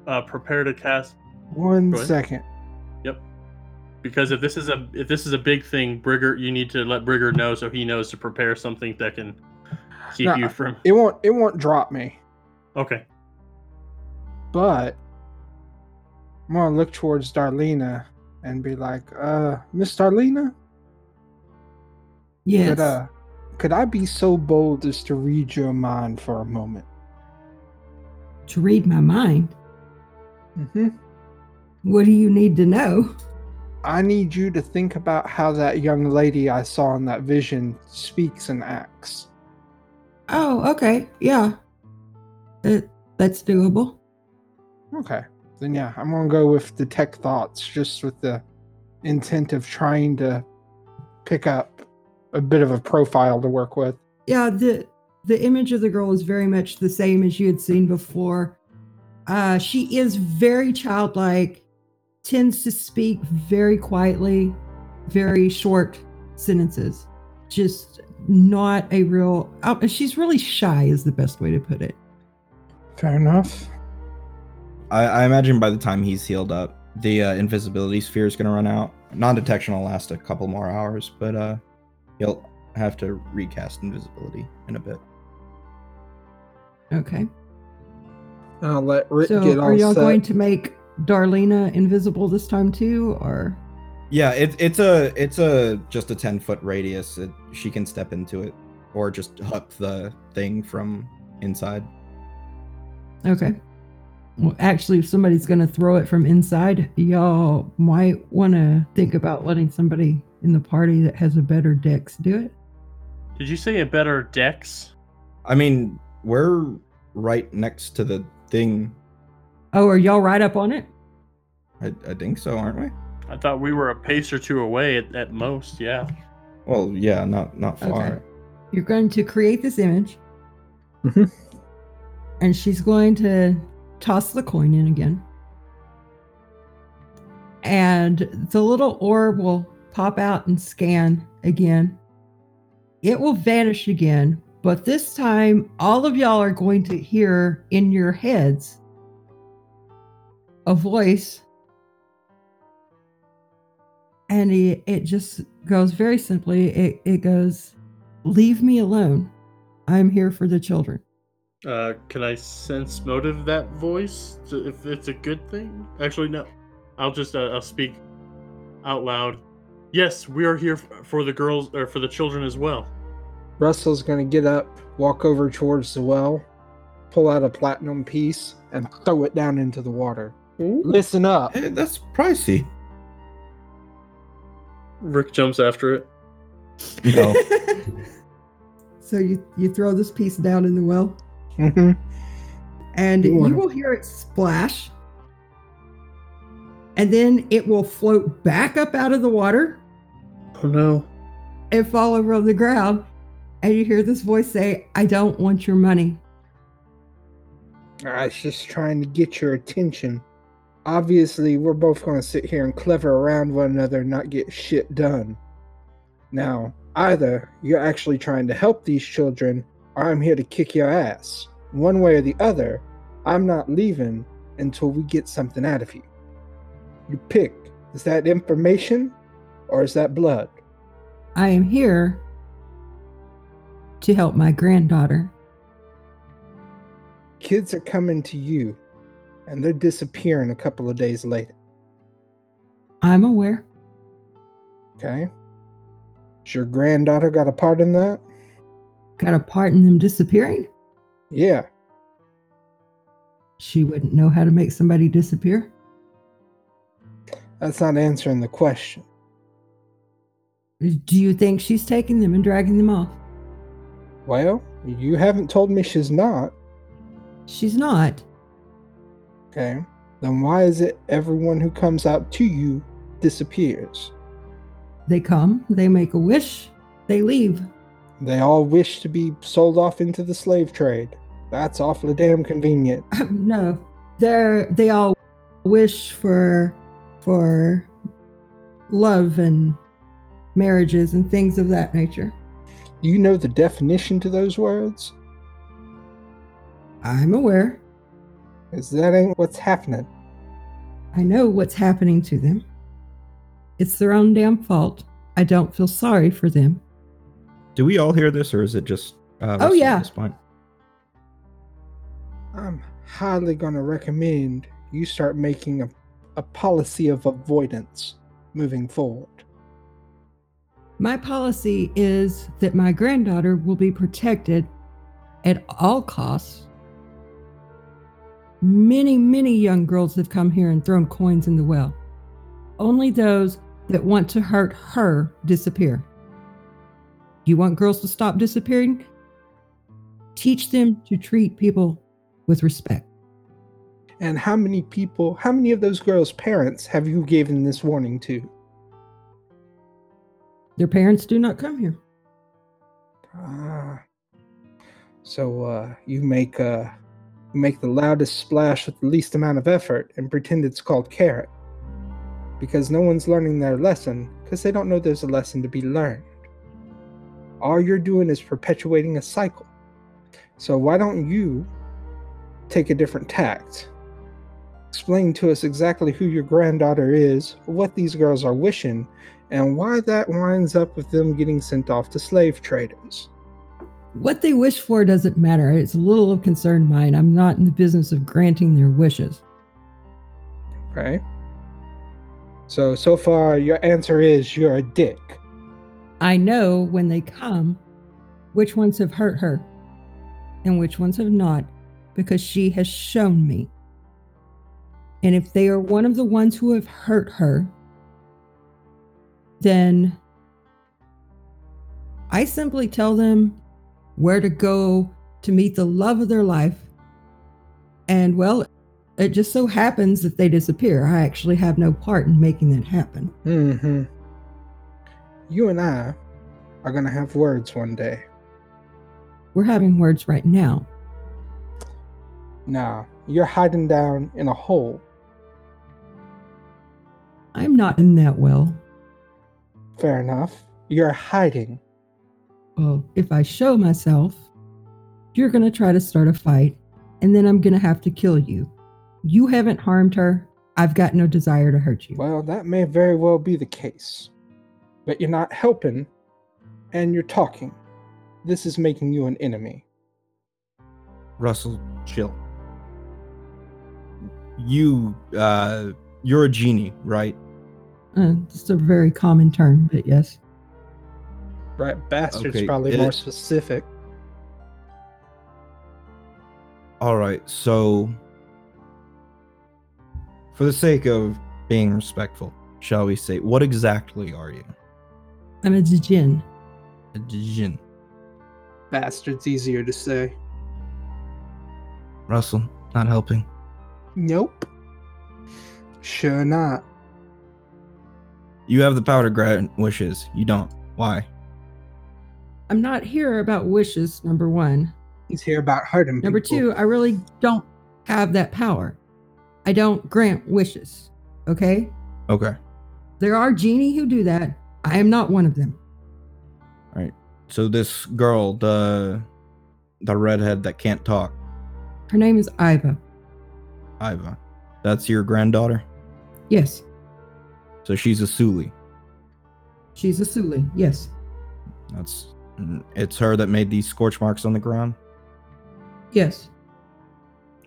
uh, prepare to cast One second. Yep. because if this is a if this is a big thing, Brigger, you need to let Brigger know so he knows to prepare something that can keep No, you from. It won't. It won't drop me. Okay. But I'm gonna look towards Darlena and be like, "Uh, Miss Darlena, Yes. could uh, could I be so bold as to read your mind for a moment?" to read my mind. Mm-hmm. What do you need to know? I need you to think about how that young lady I saw in that vision speaks and acts. Oh, okay. Yeah. That that's doable. Okay. Then yeah, I'm gonna go with the detect thoughts, just with the intent of trying to pick up a bit of a profile to work with. Yeah, the the image of the girl is very much the same as you had seen before. Uh she is very childlike, tends to speak very quietly, very short sentences. Just not a real uh, she's really shy is the best way to put it. Fair enough. I, I imagine by the time he's healed up, the uh, invisibility sphere is going to run out. Non-detection will last a couple more hours, but uh, he'll have to recast invisibility in a bit. Okay. I'll let Rick So get all are y'all set. going to make Darlena invisible this time too, or Yeah, it, it's a it's a just a ten foot radius. It, she can step into it, or just hook the thing from inside. okay? Well, actually, if somebody's going to throw it from inside, y'all might want to think about letting somebody in the party that has a better dex do it. Did you say a better dex? I mean, we're right next to the thing. Oh, are y'all right up on it? I, I think so, aren't we? I thought we were a pace or two away at, at most. Yeah. Well, yeah, not not far. Okay. You're going to create this image, Mhm. and she's going to toss the coin in again. And the little orb will pop out and scan again. It will vanish again, but this time, all of y'all are going to hear in your heads a voice. And it, it just goes very simply it, it goes, Leave me alone. I'm here for the children. Uh, can I sense motive that voice? To- If it's a good thing? Actually, no. I'll just uh, I'll speak out loud. Yes, we are here for the girls or for the children as well. Russell's gonna get up, walk over towards the well, pull out a platinum piece, and throw it down into the water. Listen up. Hey, that's pricey. Rick jumps after it. No. so you, you throw this piece down in the well, hmm and You you will hear it splash. And then it will float back up out of the water Oh no. and fall over on the ground. And you hear this voice say, I don't want your money. I was just trying to get your attention. Obviously, we're both gonna sit here and clever around one another and not get shit done. Now, either you're actually trying to help these children, I'm here to kick your ass. One way or the other, I'm not leaving until we get something out of you. You pick. Is that information or is that blood? I am here to help my granddaughter. Kids are coming to you, and they're disappearing a couple of days later. I'm aware. Okay? Has your granddaughter got a part in that? Got a part in them disappearing? Yeah. She wouldn't know how to make somebody disappear. That's not answering the question. Do you think she's taking them and dragging them off? Well, you haven't told me she's not. She's not. Okay. Then why is it everyone who comes out to you disappears? They come, they make a wish, they leave. They all wish to be sold off into the slave trade. That's awfully damn convenient. no, they're they all wish for for love and marriages and things of that nature. Do you know the definition to those words? I'm aware. Because that ain't what's happening. I know what's happening to them. It's their own damn fault. I don't feel sorry for them. Do we all hear this, or is it just? Uh, Oh, yeah. At this point? I'm highly going to recommend you start making a, a policy of avoidance moving forward. My policy is that my granddaughter will be protected at all costs. Many, many young girls have come here and thrown coins in the well. Only those that want to hurt her disappear. You want girls to stop disappearing? Teach them to treat people with respect. And how many people, how many of those girls' parents have you given this warning to? Their parents do not come here. Ah. So uh, you make uh, you make the loudest splash with the least amount of effort and pretend it's called carrot. Because no one's learning their lesson because they don't know there's a lesson to be learned. All you're doing is perpetuating a cycle. So why don't you take a different tact? Explain to us exactly who your granddaughter is, what these girls are wishing, and why that winds up with them getting sent off to slave traders. What they wish for doesn't matter. It's a little of concern mine. I'm not in the business of granting their wishes. Okay. So, so far, your answer is you're a dick. I know when they come which ones have hurt her and which ones have not because she has shown me. And if they are one of the ones who have hurt her, then I simply tell them where to go to meet the love of their life. And well, it just so happens that they disappear. I actually have no part in making that happen. Mm-hmm. You and I are gonna have words one day. We're having words right now. Nah, you're hiding down in a hole. I'm not in that well. Fair enough. You're hiding. Well, if I show myself, you're going to try to start a fight, and then I'm going to have to kill you. You haven't harmed her. I've got no desire to hurt you. Well, that may very well be the case. But you're not helping, and you're talking. This is making you an enemy. Russell, chill. You, uh, you're a genie, right? Uh, just a very common term, but yes. Right, bastard's Okay, probably it- more specific. All right, so for the sake of being respectful, shall we say, what exactly are you? I'm a djinn. A djinn. Bastard's easier to say. Russell, not helping. Nope. Sure not. You have the power to grant wishes. You don't. Why? I'm not here about wishes, number one. He's here about hurting Number people. two, I really don't have that power. I don't grant wishes. Okay? Okay. There are genie who do that. I am not one of them. All right. So this girl, the the redhead that can't talk, Her name is Iva. Iva. That's your granddaughter. Yes, So she's a Suli. she's a Suli. Yes. That's it's her that made these scorch marks on the ground. Yes.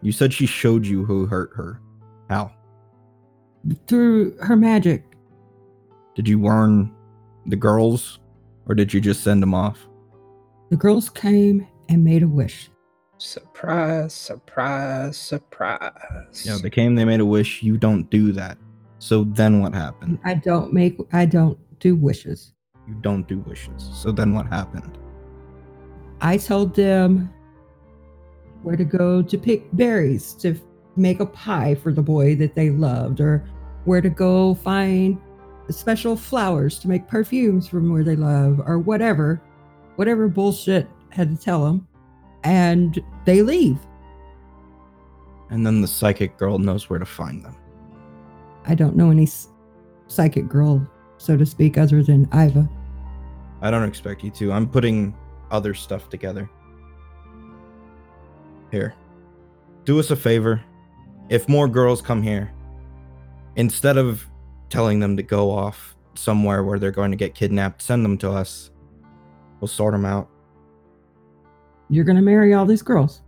You said she showed you who hurt her. How? Through her magic. Did you warn the girls, or did you just send them off? The girls came and made a wish. Surprise, surprise, surprise. Yeah, they came, they made a wish. You don't do that. So then what happened? I don't make I don't do wishes. You don't do wishes. So then what happened? I told them where to go to pick berries to make a pie for the boy that they loved, or where to go find special flowers to make perfumes from where they love, or whatever, whatever bullshit had to tell them. And they leave. And then the psychic girl knows where to find them. I don't know any psychic girl, so to speak, other than Iva. I don't expect you to. I'm putting other stuff together. Here. Do us a favor. If more girls come here, instead of telling them to go off somewhere where they're going to get kidnapped, send them to us. We'll sort them out. You're gonna marry all these girls.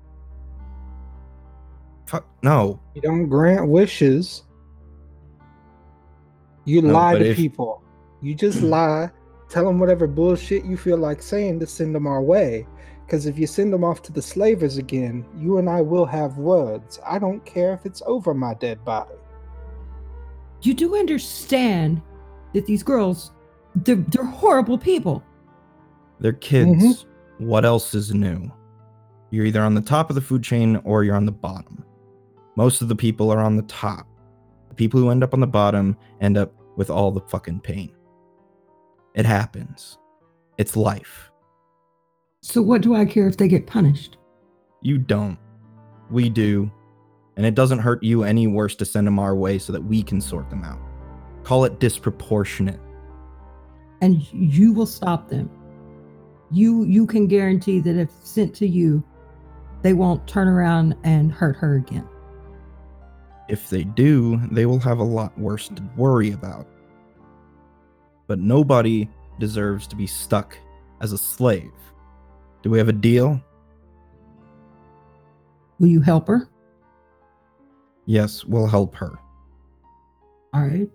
Fuck, no. You don't grant wishes. You No, lie to if- people. You just lie. Tell them whatever bullshit you feel like saying to send them our way. Because if you send them off to the slavers again, you and I will have words. I don't care if it's over my dead body. You do understand that these girls, they're, they're horrible people. They're kids. Mm-hmm. What else is new? You're either on the top of the food chain or you're on the bottom. Most of the people are on the top. The people who end up on the bottom end up with all the fucking pain. It happens. It's life. So what do I care if they get punished? You don't. We do. And it doesn't hurt you any worse to send them our way so that we can sort them out. Call it disproportionate. And you will stop them. You you can guarantee that if sent to you, they won't turn around and hurt her again. If they do, they will have a lot worse to worry about. but nobody deserves to be stuck as a slave. Do we have a deal? Will you help her? Yes, we'll help her. All right.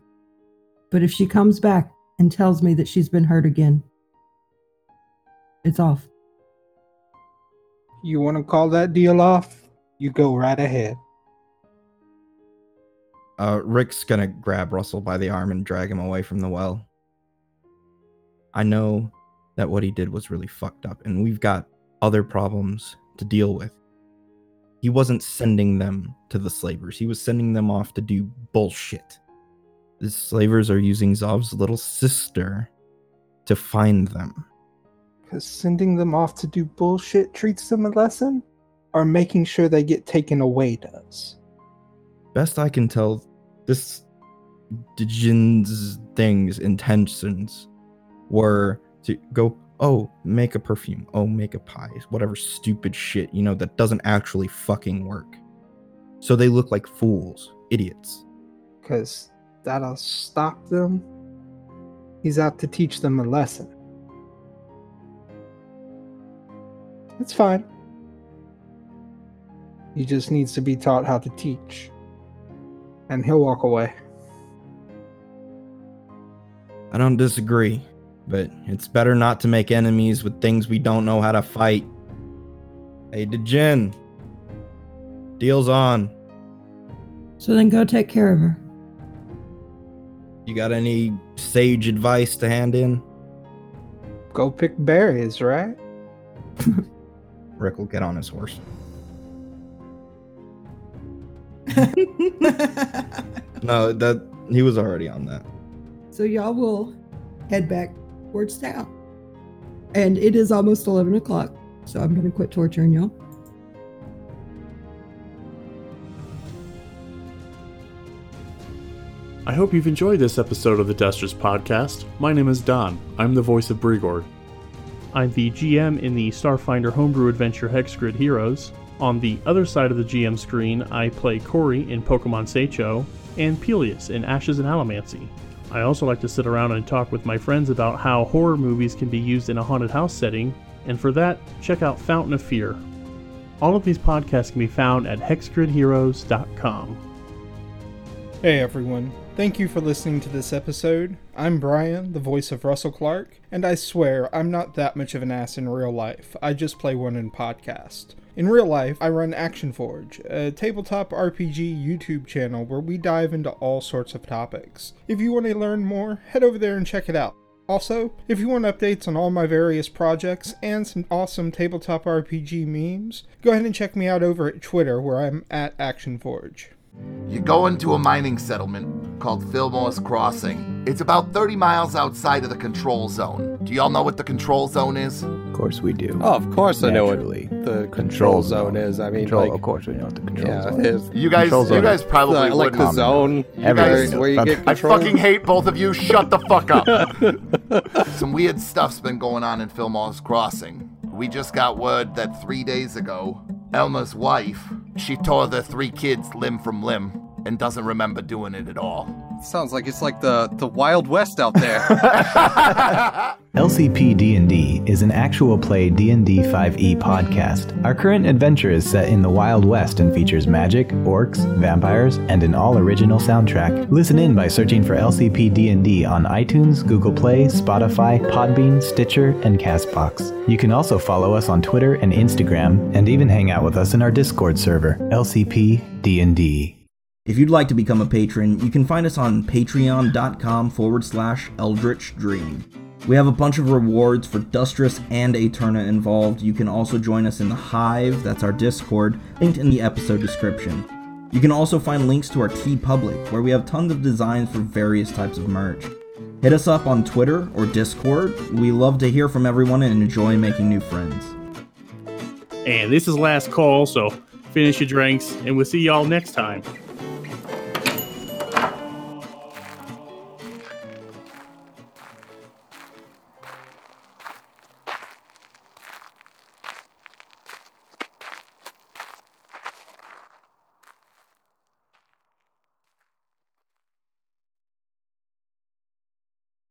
But if she comes back and tells me that she's been hurt again, it's off. You want to call that deal off? You go right ahead. Uh, Rick's gonna grab Russell by the arm and drag him away from the well. I know that what he did was really fucked up, and we've got other problems to deal with. He wasn't sending them to the slavers, he was sending them off to do bullshit. The slavers are using Zov's little sister to find them. Because sending them off to do bullshit treats them a lesson? Or making sure they get taken away does? Best I can tell, this djinn's things, intentions were to go, oh, make a perfume, oh, make a pie, whatever stupid shit, you know, that doesn't actually fucking work. So they look like fools, idiots. Because that'll stop them. He's out to teach them a lesson. It's fine. He just needs to be taught how to teach. And he'll walk away. I don't disagree, but it's better not to make enemies with things we don't know how to fight. Hey, djinn. Deal's on. So then go take care of her. You got any sage advice to hand in? Go pick berries, right? Rick will get on his horse. No, that he was already on that. so y'all will head back towards town. And it is almost 11 o'clock, so I'm going to quit torturing y'all. I hope you've enjoyed this episode of the Dustrous podcast. My name is Don. I'm the voice of Brigard. I'm the GM in the Starfinder homebrew adventure Hexgrid Heroes. On the other side of the GM screen, I play Corey in Pokemon Seicho and Peleus in Ashes and Alamancy. I also like to sit around and talk with my friends about how horror movies can be used in a haunted house setting, and for that, check out Fountain of Fear. All of these podcasts can be found at hexgridheroes.com. Hey everyone, thank you for listening to this episode. I'm Brian, the voice of Russell Clark, and I swear I'm not that much of an ass in real life. I just play one in podcast. In real life, I run Action Forge, a tabletop RPG YouTube channel where we dive into all sorts of topics. If you want to learn more, head over there and check it out. Also, if you want updates on all my various projects and some awesome tabletop RPG memes, go ahead and check me out over at Twitter where I'm at Action Forge. You go into a mining settlement called Fillmore's Crossing. It's about 30 miles outside of the control zone. Do y'all know what the control zone is? Of course we do. Oh, of course I know what the control zone is. I mean, Control, like, of course we know what the control yeah, zone is. You guys, Control you zone guys probably the, like the zone You guys- where you That's- get I fucking hate both of you. Shut the fuck up. Some weird stuff's been going on in Fillmore's Crossing. We just got word that three days ago, Elma's wife, she tore the three kids limb from limb and doesn't remember doing it at all. Sounds like it's like the the Wild West out there. LCP D&D is an actual play D&D 5e podcast. Our current adventure is set in the Wild West and features magic, orcs, vampires, and an all-original soundtrack. Listen in by searching for LCP D&D on iTunes, Google Play, Spotify, Podbean, Stitcher, and Castbox. You can also follow us on Twitter and Instagram and even hang out with us in our Discord server, LCP D&D. If you'd like to become a patron, you can find us on patreon.com forward slash eldritch stream. We have a bunch of rewards for Dustrous and Aeterna involved. You can also join us in the Hive, that's our Discord, linked in the episode description. You can also find links to our TeePublic, where we have tons of designs for various types of merch. Hit us up on Twitter or Discord. We love to hear from everyone and enjoy making new friends. And this is last call, so finish your drinks, and we'll see y'all next time.